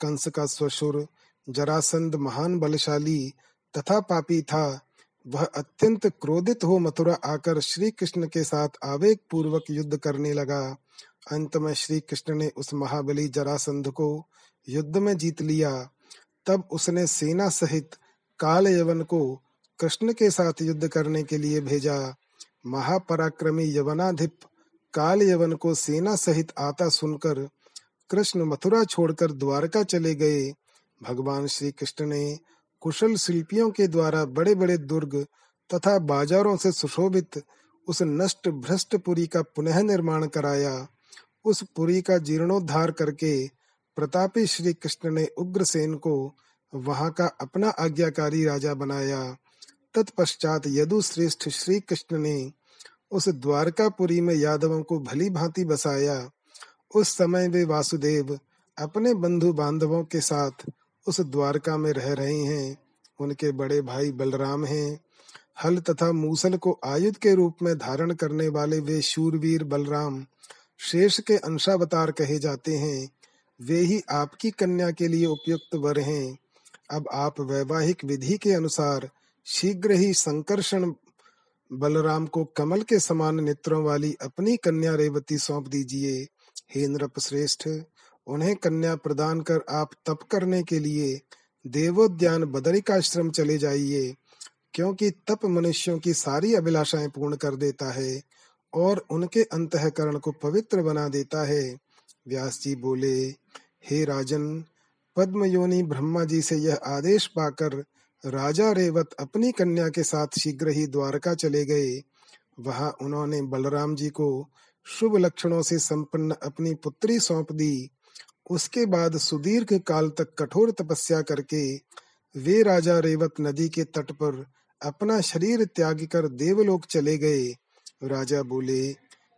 कंस का स्वशुर, जरासंध महान बलशाली तथा पापी था। वह अत्यंत क्रोधित हो मथुरा आकर श्री कृष्ण के साथ आवेग पूर्वक युद्ध करने लगा। अंत में श्री कृष्ण ने उस महाबली जरासंध को युद्ध में जीत लिया। तब उसने सेना सहित काल यवन को कृष्ण के साथ युद्ध करने के लिए भेजा। महापराक्रमी यवनाधिप काल यवन को सेना सहित आता सुनकर कृष्ण मथुरा छोड़कर द्वारका चले गए। भगवान श्री कृष्ण ने कुशल शिल्पियों के द्वारा बड़े बड़े दुर्ग तथा बाजारों से सुशोभित उस नष्ट भ्रष्ट पुरी का पुनः निर्माण कराया। उस पुरी का जीर्णोद्धार करके प्रतापी श्री कृष्ण ने उग्रसेन को वहाँ का अपना आज्ञाकारी राजा बनाया। तत्पश्चात यदु श्रेष्ठ श्री कृष्ण ने उस द्वारकापुरी में यादवों को भली भांति बसाया। उस समय वे वासुदेव अपने बंधु बांधवों के साथ उस द्वारका में रह रहे हैं। उनके बड़े भाई बलराम हैं। हल तथा मूसल को आयुध के रूप में धारण करने वाले वे शूरवीर बलराम शेष के अंशावतार कहे जाते हैं। वे ही आपकी कन्या के लिए उपयुक्त वर हैं। अब आप वैवाहिक विधि के अनुसार शीघ्र ही संकर्षण बलराम को कमल के समान नेत्रों वाली अपनी कन्या रेवती सौंप दीजिए। हे नृप श्रेष्ठ, उन्हें कन्या प्रदान कर आप तप करने के लिए देवोद्यान बदरिकाश्रम चले जाइए, क्योंकि तप मनुष्यों की सारी अभिलाषाएँ पूर्ण कर देता है और उनके अंतकरण को पवित्र बना देता है। व्यास जी बोले हे राजन पद्म योनि ब्रह्मा जी से यह आदेश पाकर राजा रेवत अपनी कन्या के साथ शीघ्र ही द्वारका चले गए। वहाँ उन्होंने बलराम जी को शुभ लक्षणों से संपन्न अपनी पुत्री सौंप दी। उसके बाद सुदीर्घ काल तक कठोर तपस्या करके वे राजा रेवत नदी के तट पर अपना शरीर त्याग कर देवलोक चले गए। राजा बोले,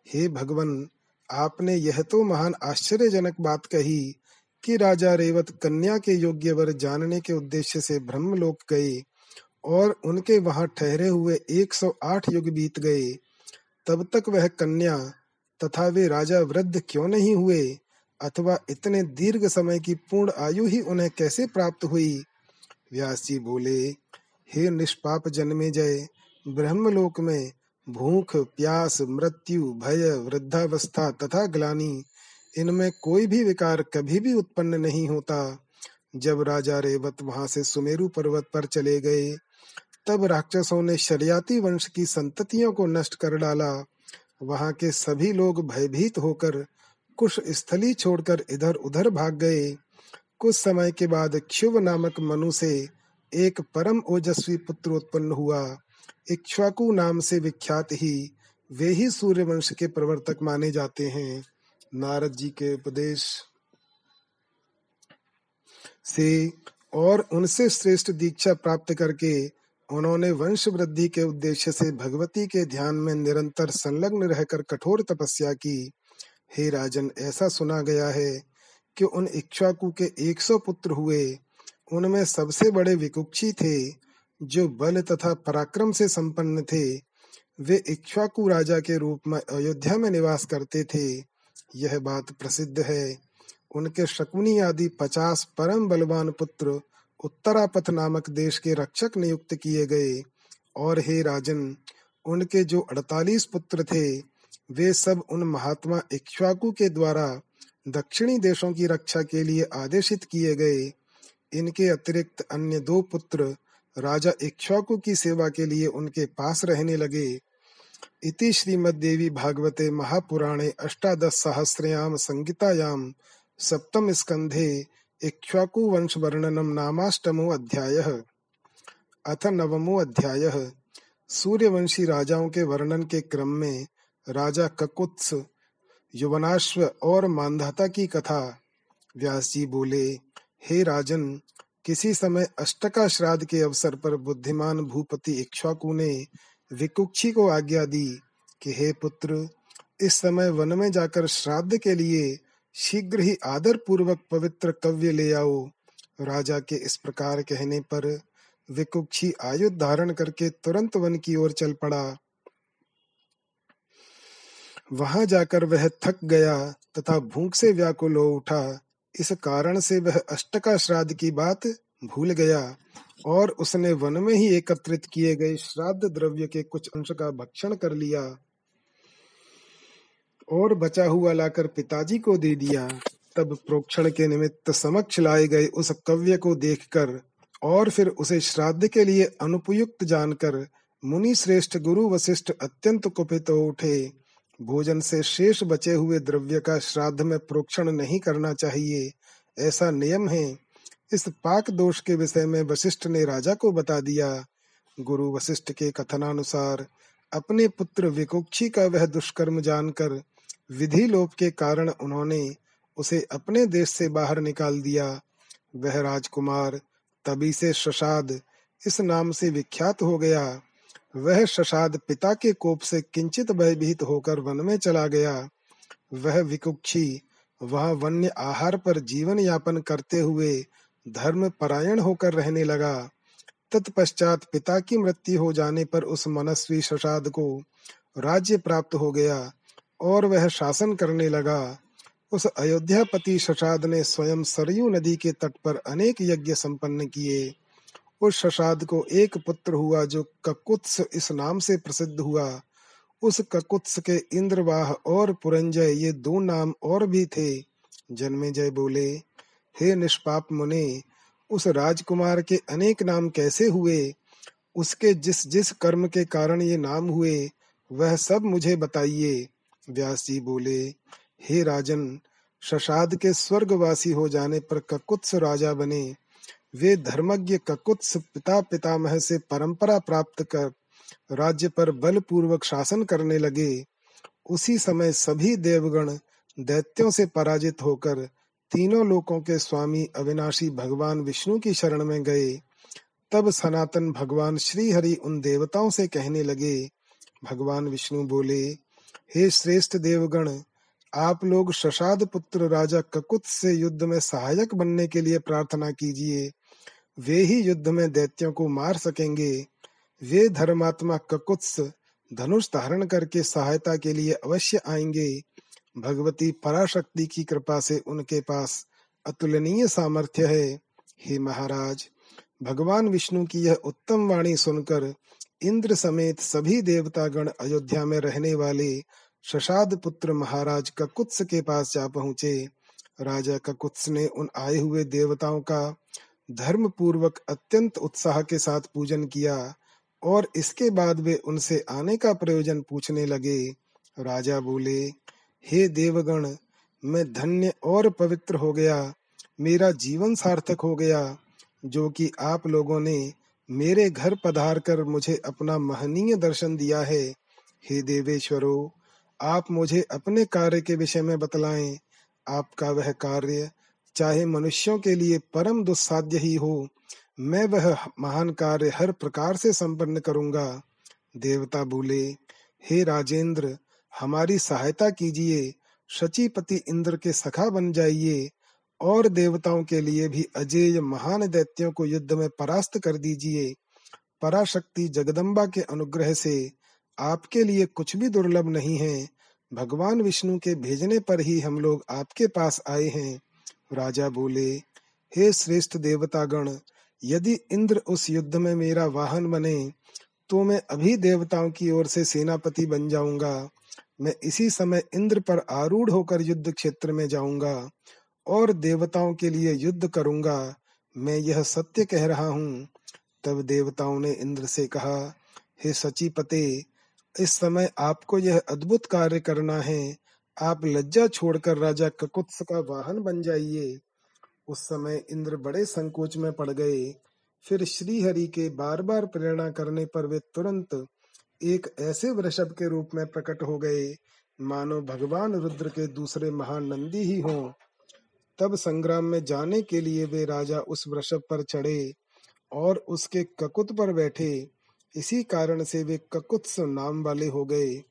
हे भगवान, आपने यह तो महान आश्चर्यजनक बात कही। कि राजा रेवत कन्या के योग्य वर जानने के उद्देश्य से ब्रह्मलोक गए और उनके वहाँ ठहरे हुए 108 युग बीत गए। तब तक वह कन्या तथा वे राजा वृद्ध क्यों नहीं हुए? अथवा इतने दीर्घ समय की पूर्ण आयु ही उन्हें कैसे प्राप्त हुई? व्यास जी बोले, हे निष्पाप जन्मे जय, ब्रह्मलोक में भूख, प्यास, मृत्यु, भय, वृद्धावस्था तथा ग्लानी इनमें कोई भी विकार कभी भी उत्पन्न नहीं होता। जब राजा रेवत वहाँ से सुमेरु पर्वत पर चले गए, तब राक्षसों ने शरियाती वंश की संततियों को नष्ट कर डाला। वहाँ के सभी लोग भयभीत होकर कुछ स्थली छोड़कर इधर उधर भाग गए। कुछ समय के बाद क्षुभ नामक मनु से एक परम ओजस्वी पुत्र उत्पन्न हुआ। इक्ष्वाकु नाम से विख्यात ही, वे ही सूर्य वंश के प्रवर्तक माने जाते हैं। नारद जी के उपदेश से और उनसे श्रेष्ठ दीक्षा प्राप्त करके उन्होंने वंश वृद्धि के उद्देश्य से भगवती के ध्यान में निरंतर संलग्न रहकर कठोर तपस्या की। हे राजन, ऐसा सुना गया है कि उन इक्ष्वाकु के 100 पुत्र हुए। उनमें सबसे बड़े विकुक्षी थे, जो बल तथा पराक्रम से संपन्न थे। वे इक्ष्वाकु राजा के रूप में अयोध्या में निवास करते थे। यह बात प्रसिद्ध है। उनके शकुनी आदि पचास परम बलवान पुत्र उत्तरापथ नामक देश के रक्षक नियुक्त किए गए। और हे राजन, उनके जो अड़तालीस पुत्र थे, वे सब उन महात्मा इक्ष्वाकु के द्वारा दक्षिणी देशों की रक्षा के लिए आदेशित किए गए। इनके अतिरिक्त अन्य दो पुत्र राजा इक्ष्वाकु की सेवा के लिए उनके पास रहने लगे। इति श्रीमद्देवी भागवते महापुराणे अष्टादश सहस्रयाम संगीतायाम सप्तम स्कंधे इक्ष्वाकु वंश वर्णनम नामाष्टमो अध्याय। अथ नवमो अध्याय। सूर्यवंशी राजाओं के वर्णन के क्रम में राजा ककुत्स, युवनाश्व और मानधाता की कथा। व्यास जी बोले, हे राजन, किसी समय अष्टका श्राद्ध के अवसर पर बुद्धिमान भूपति इक्ष्वाकु ने विकुक्षी को आज्ञा दी कि हे पुत्र, इस समय वन में जाकर श्राद्ध के लिए शीघ्र ही आदर पूर्वक पवित्र कव्य ले आओ। राजा के इस प्रकार कहने पर विकुक्षी आयुध धारण करके तुरंत वन की ओर चल पड़ा। वहाँ जाकर वह थक गया तथा भूख से व्याकुल हो उठा। इस कारण से वह अष्टका श्राद्ध की बात भूल गया। और उसने वन में ही एकत्रित किए गए श्राद्ध द्रव्य के कुछ अंश का भक्षण कर लिया और बचा हुआ लाकर पिताजी को दे दिया। तब प्रोक्षण के निमित्त समक्ष लाए गए उस कव्य को देखकर और फिर उसे श्राद्ध के लिए अनुपयुक्त जानकर मुनि श्रेष्ठ गुरु वशिष्ठ अत्यंत कुपित हो उठे। भोजन से शेष बचे हुए द्रव्य का श्राद्ध में प्रोक्षण नहीं करना चाहिए, ऐसा नियम है। इस पाक दोष के विषय में वशिष्ठ ने राजा को बता दिया, गुरु वशिष्ठ के कथनानुसार, अपने पुत्र विकुक्षी का वह दुष्कर्म जानकर विधि लोप के कारण उन्होंने उसे अपने देश से बाहर निकाल दिया। वह राजकुमार तभी से शशाद इस नाम से विख्यात हो गया। वह शशाद पिता के कोप से किंचित भयभीत होकर वन में चला गया। वह विकुक्षी वह वन्य आहार पर जीवन यापन करते हुए धर्म परायण होकर रहने लगा। तत्पश्चात पिता की मृत्यु हो जाने पर उस मनस्वी शशाद को राज्य प्राप्त हो गया और वह शासन करने लगा। उस अयोध्यापति शशाद ने स्वयं सरयू नदी के तट पर अनेक यज्ञ संपन्न किए। उस शशाद को एक पुत्र हुआ जो ककुत्स इस नाम से प्रसिद्ध हुआ। उस ककुत्स के इंद्रवाह और पुरंजय ये दो नाम और भी थे। जन्मे जय बोले। हे निष्पाप मुने, उस राजकुमार के अनेक नाम कैसे हुए? उसके जिस जिस कर्म के कारण ये नाम हुए, वह सब मुझे बताइए। व्यास जी बोले, हे राजन, शशाद के स्वर्गवासी हो जाने पर ककुत्स राजा बने। वे धर्मज्ञ ककुत्स पिता पितामह से परंपरा प्राप्त कर राज्य पर बलपूर्वक शासन करने लगे। उसी समय सभी देवगण दैत्यों से पराजित होकर तीनों लोकों के स्वामी अविनाशी भगवान विष्णु की शरण में गए। तब सनातन भगवान श्री हरि उन देवताओं से कहने लगे, भगवान विष्णु बोले, हे श्रेष्ठ देवगण, आप लोग शशाद पुत्र राजा ककुत से युद्ध में सहायक बनने के लिए प्रार्थना कीजिए। वे ही युद्ध में दैत्यों को मार सकेंगे। वे धर्मात्मा ककुत्स धनुष धारण करके सहायता के लिए अवश्य आएँगे। भगवती पराशक्ति की कृपा से उनके पास अतुलनीय सामर्थ्य है। हे महाराज, भगवान विष्णु की यह उत्तम वाणी सुनकर इंद्र समेत सभी देवतागण अयोध्या में रहने वाले शशाद पुत्र महाराज ककुत्स के पास जा पहुँचे। राजा ककुत्स ने उन आए हुए देवताओं का धर्म पूर्वक अत्यंत उत्साह के साथ पूजन किया और इसके बाद वे उनसे आने का प्रयोजन पूछने लगे। राजा बोले हे देवगण, मैं धन्य और पवित्र हो गया। मेरा जीवन सार्थक हो गया, जो कि आप लोगों ने मेरे घर पधार कर मुझे अपना महनीय दर्शन दिया है। हे देवेश्वरो, आप मुझे अपने कार्य के विषय में बतलाएँ। आपका वह कार्य चाहे मनुष्यों के लिए परम दुस्साध्य ही हो, मैं वह महान कार्य हर प्रकार से संपन्न करूँगा। देवता बोले, हे राजेंद्र हमारी सहायता कीजिए, शचीपति इंद्र के सखा बन जाइए और देवताओं के लिए भी अजेय महान दैत्यों को युद्ध में परास्त कर दीजिए। पराशक्ति जगदम्बा के अनुग्रह से आपके लिए कुछ भी दुर्लभ नहीं है। भगवान विष्णु के भेजने पर ही हम लोग आपके पास आए हैं। राजा बोले, हे श्रेष्ठ देवतागण, यदि इंद्र उस युद्ध में मेरा वाहन बने तो मैं अभी देवताओं की ओर से सेनापति बन जाऊँगा। मैं इसी समय इंद्र पर आरूढ़ होकर युद्ध क्षेत्र में जाऊँगा और देवताओं के लिए युद्ध करूँगा। मैं यह सत्य कह रहा हूँ। तब देवताओं ने इंद्र से कहा, हे सचिपते, इस समय आपको यह अद्भुत कार्य करना है। आप लज्जा छोड़कर राजा ककुत्स का वाहन बन जाइए। उस समय इंद्र बड़े संकोच में पड़ गए। फिर श्री हरि के बार बार प्रेरणा करने पर वे तुरंत एक ऐसे वृषभ के रूप में प्रकट हो गए, मानो भगवान रुद्र के दूसरे महान नंदी ही हों। तब संग्राम में जाने के लिए वे राजा उस वृषभ पर चढ़े और उसके ककुत पर बैठे। इसी कारण से वे ककुत्स नाम वाले हो गए।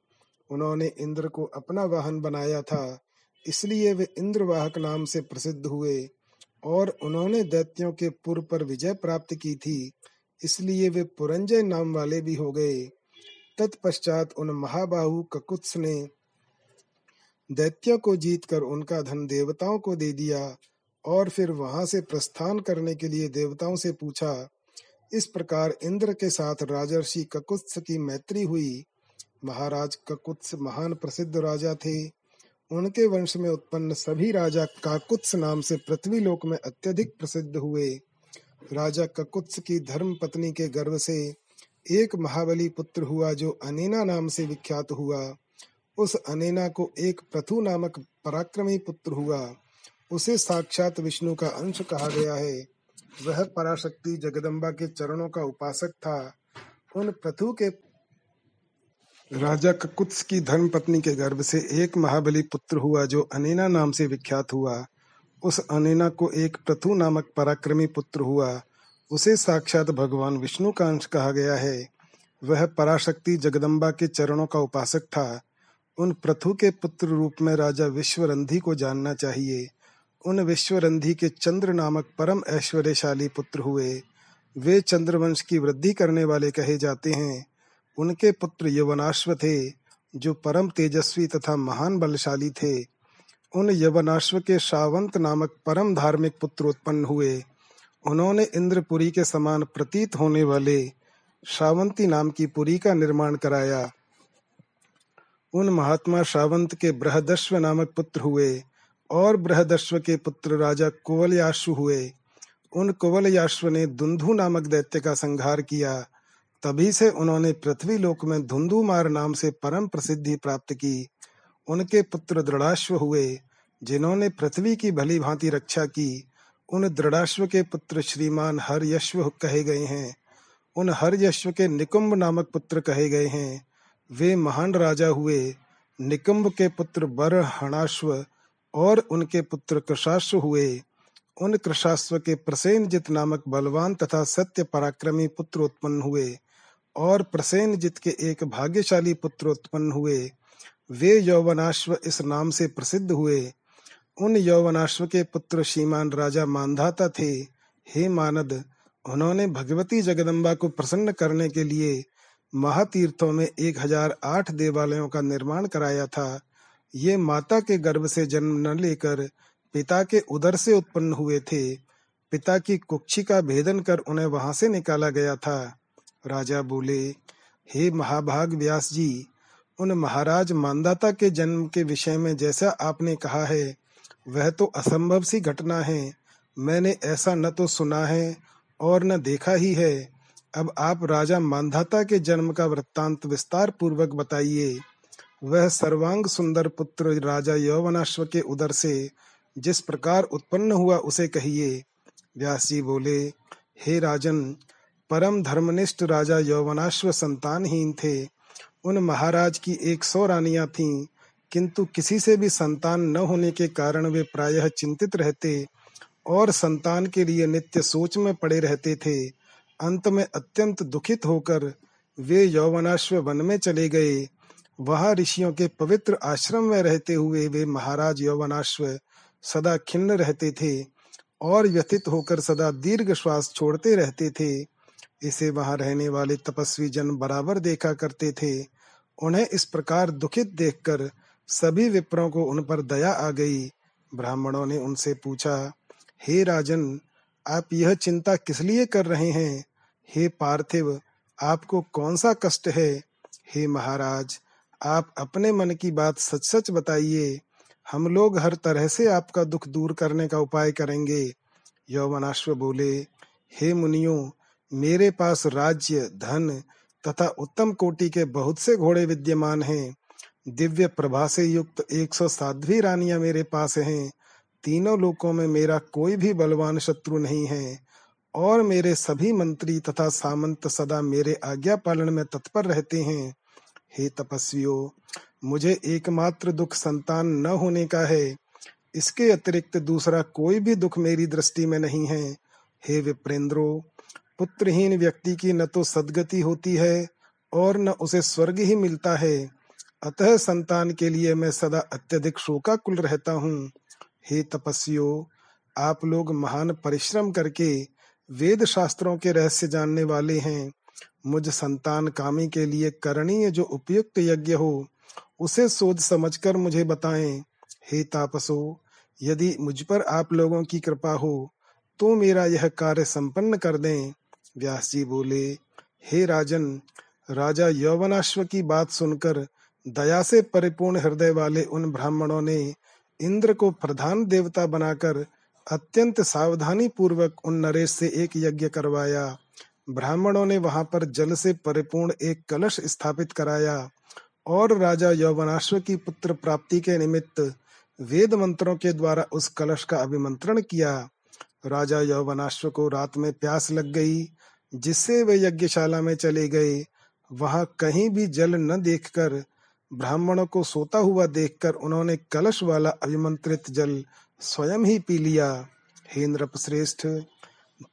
उन्होंने इंद्र को अपना वाहन बनाया था, इसलिए वे इंद्रवाहक नाम से प्रसिद्ध हुए और उन्होंने दैत्यों के पुर पर विजय प्राप्त की थी, इसलिए वे पुरंजय नाम वाले भी हो गए। तत्पश्चात उन महाबाहु ककुत्स ने दैत्यों को जीतकर उनका धन देवताओं को दे दिया और फिर वहाँ से प्रस्थान करने के लिए देवताओं से पूछा, इस प्रकार इंद्र के साथ राजर्षि ककुत्स की मैत्री हुई? महाराज ककुत्स महान प्रसिद्ध राजा थे। उनके वंश में उत्पन्न सभी राजा काकुत्स नाम से पृथ्वी लोक में अत्यधिक प्रसिद्ध हुए। राजा ककुत्स की धर्म पत्नी के गर्भ से एक महाबली पुत्र हुआ जो अनेना नाम से विख्यात हुआ। उस अनेना को एक प्रथु नामक पराक्रमी पुत्र हुआ। उसे साक्षात विष्णु का अंश कहा गया है। वह पराशक्ति जगदम्बा के चरणों का उपासक था। उन प्रथु के राजा ककुत्स की धर्म पत्नी के गर्भ से एक महाबली पुत्र हुआ जो अनेना नाम से विख्यात हुआ। उस अनेना को एक प्रथु नामक पराक्रमी पुत्र हुआ। उसे साक्षात भगवान विष्णु का अंश कहा गया है। वह पराशक्ति जगदम्बा के चरणों का उपासक था। उन प्रथु के पुत्र रूप में राजा विश्वरंधी को जानना चाहिए। उन विश्वरंधी के चंद्र नामक परम ऐश्वर्यशाली पुत्र हुए। वे चंद्रवंश की वृद्धि करने वाले कहे जाते हैं। उनके पुत्र यवनाश्व थे, जो परम तेजस्वी तथा महान बलशाली थे। उन यवनाश्व के शावंत नामक परम धार्मिक पुत्र उत्पन्न हुए। उन्होंने इंद्रपुरी के समान प्रतीत होने वाले शावंती नाम की पुरी का निर्माण कराया। उन महात्मा श्रावंत के बृहदश्व नामक पुत्र हुए और बृहदश्व के पुत्र राजा कुवलयाश्व हुए। उन कुवलयाश्व ने धुंधु नामक दैत्य का संहार किया। तभी से उन्होंने पृथ्वी लोक में धुंधुमार नाम से परम प्रसिद्धि प्राप्त की। उनके पुत्र दृढ़ाश्व हुए, जिन्होंने पृथ्वी की भली भांति रक्षा की। उन दृढ़ाश्व के पुत्र श्रीमान हरयश्व कहे गए हैं। उन हरयश्व के निकुंभ नामक पुत्र कहे गए हैं। वे महान राजा हुए। निकम्ब के पुत्र बर हणाश्व और उनके पुत्र कृषाश्व हुए। उन कृषाश्व के प्रसेनजित नामक बलवान तथा सत्य पराक्रमी पुत्र उत्पन्न हुए और प्रसेनजित के एक भाग्यशाली पुत्र उत्पन्न हुए। वे यौवनाश्व इस नाम से प्रसिद्ध हुए। उन यौवनाश्व के पुत्र श्रीमान राजा मानधाता थे। हे मानद, उन्होंने भगवती जगदम्बा को प्रसन्न करने के लिए महातीर्थों में एक हज़ार आठ देवालयों का निर्माण कराया था। ये माता के गर्भ से जन्म न लेकर पिता के उदर से उत्पन्न हुए थे। पिता की कुक्षी का भेदन कर उन्हें वहाँ से निकाला गया था। राजा बोले, हे महाभाग व्यास जी, उन महाराज मानदाता के जन्म के विषय में जैसा आपने कहा है वह तो असंभव सी घटना है। मैंने ऐसा न तो सुना है और न देखा ही है। अब आप राजा मानधाता के जन्म का वृत्तांत विस्तार पूर्वक बताइए। वह सर्वांग सुंदर पुत्र राजा यौवनाश्व के उदर से जिस प्रकार उत्पन्न हुआ उसे कहिए। व्यास जी बोले, हे राजन, परम धर्मनिष्ठ राजा यौवनाश्व संतानहीन थे। उन महाराज की एक सौ रानियाँ थीं। किंतु किसी से भी संतान न होने के कारण वे प्रायः चिंतित रहते और संतान के लिए नित्य सोच में पड़े रहते थे। अंत में अत्यंत दुखित होकर वे यौवनाश्व वन में चले गए। वहाँ ऋषियों के पवित्र आश्रम में रहते हुए वे महाराज यौवनाश्व सदा खिन्न रहते थे और व्यथित होकर सदा दीर्घ श्वास छोड़ते रहते थे। इसे वहाँ रहने वाले तपस्वी जन बराबर देखा करते थे। उन्हें इस प्रकार दुखित देखकर सभी विप्रों को उन पर दया आ गई। ब्राह्मणों ने उनसे पूछा, हे राजन, आप यह चिंता किस लिए कर रहे हैं? हे पार्थिव, आपको कौन सा कष्ट है? हे महाराज, आप अपने मन की बात सच सच बताइए। हम लोग हर तरह से आपका दुख दूर करने का उपाय करेंगे। यौवनाश्व बोले, हे मुनियों, मेरे पास राज्य, धन तथा उत्तम कोटि के बहुत से घोड़े विद्यमान हैं। दिव्य प्रभा से युक्त एक सौ साध्वी रानियाँ मेरे पास हैं। तीनों लोकों में मेरा कोई भी बलवान शत्रु नहीं है। और मेरे सभी मंत्री तथा सामंत सदा मेरे आज्ञा पालन में तत्पर रहते हैं। हे तपस्वियों, मुझे एकमात्र दुख संतान न होने का है। इसके अतिरिक्त दूसरा कोई भी दुख मेरी दृष्टि में नहीं है। हे विप्रेंद्रो, पुत्रहीन व्यक्ति की न तो सदगति होती है और न उसे स्वर्ग ही मिलता है। अतः संतान के लिए मैं सदा अत्यधिक शोकाकुल रहता हूँ। हे तपस्वियों, आप लोग महान परिश्रम करके वेद शास्त्रों के रहस्य जानने वाले हैं। मुझ संतान कामी के लिए करणीय जो उपयुक्त यज्ञ हो, उसे सोच समझकर मुझे बताएँ। हे तापसो, यदि मुझ पर आप लोगों की कृपा हो तो मेरा यह कार्य संपन्न कर दें। व्यास जी बोले, हे राजन, राजा यौवनाश्व की बात सुनकर दया से परिपूर्ण हृदय वाले उन ब्राह्मणों ने इंद्र को प्रधान देवता बनाकर अत्यंत सावधानी पूर्वक उन नरेश से एक यज्ञ करवाया। ब्राह्मणों ने वहाँ पर जल से परिपूर्ण एक कलश स्थापित कराया और राजा यौवनाश्व की पुत्र प्राप्ति के निमित्त वेद मंत्रों के द्वारा उस कलश का अभिमंत्रण किया। राजा यौवनाश्व को रात में प्यास लग गई, जिससे वे यज्ञशाला में चले गए। वहाँ कहीं भी जल न देखकर ब्राह्मणों को सोता हुआ देखकर उन्होंने कलश वाला अभिमंत्रित जल स्वयं ही पी लिया। हेन्द्र श्रेष्ठ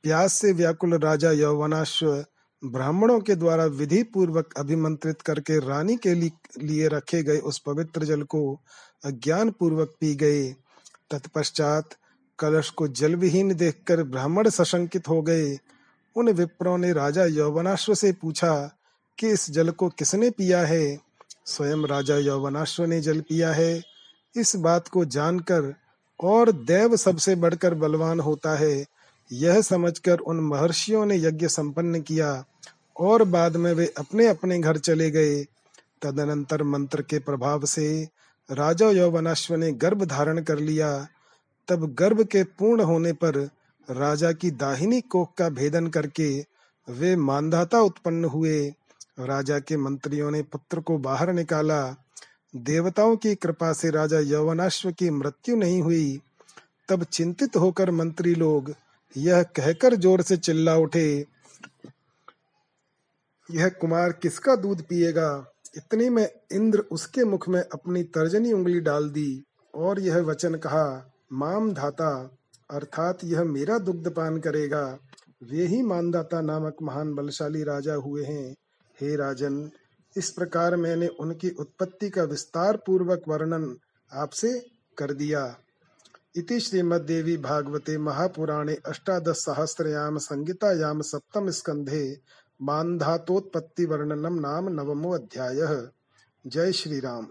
प्यास से व्याकुल राजा यौवनाश्व ब्राह्मणों के द्वारा विधि पूर्वक अभिमंत्रित करके रानी के लिए रखे गए उस पवित्र जल को अज्ञान पूर्वक पी गए। तत्पश्चात कलश को जल विहीन देखकर ब्राह्मण सशंकित हो गए। उन विप्रों ने राजा यौवनाश्व से पूछा कि इस जल को किसने पिया है? स्वयं राजा यौवनाश्व ने जल पिया है। इस बात को जानकर और देव सबसे बढ़कर बलवान होता है। यह समझकर उन महर्षियों ने यज्ञ संपन्न किया और बाद में वे अपने अपने घर चले गए। तदनंतर मंत्र के प्रभाव से राजा यौवनाश्व ने गर्भ धारण कर लिया। तब गर्भ के पूर्ण होने पर राजा की दाहिनी कोख का भेदन करके वे मानधाता उत्पन्न हुए। राजा के मंत्रियों ने पुत्र को बाहर निकाला। देवताओं की कृपा से राजा यवनाश्व की मृत्यु नहीं हुई। तब चिंतित होकर मंत्री लोग यह कहकर ज़ोर से चिल्ला उठे, यह कुमार किसका दूध पिएगा? इतने में इंद्र उसके मुख में अपनी तर्जनी उंगली डाल दी और यह वचन कहा, माम धाता, अर्थात यह मेरा दुग्ध पान करेगा। वे ही मानदाता नामक महान बलशाली राजा हुए हैं। हे राजन, इस प्रकार मैंने उनकी उत्पत्ति का विस्तार पूर्वक वर्णन आपसे कर दिया। इति श्रीमद्देवी भागवते महापुराणे अष्टादश सहस्रयाम संगीतायाम सप्तम स्कंधे मानधातोत्पत्ति वर्णनम नाम नवमो अध्याय। जय श्री राम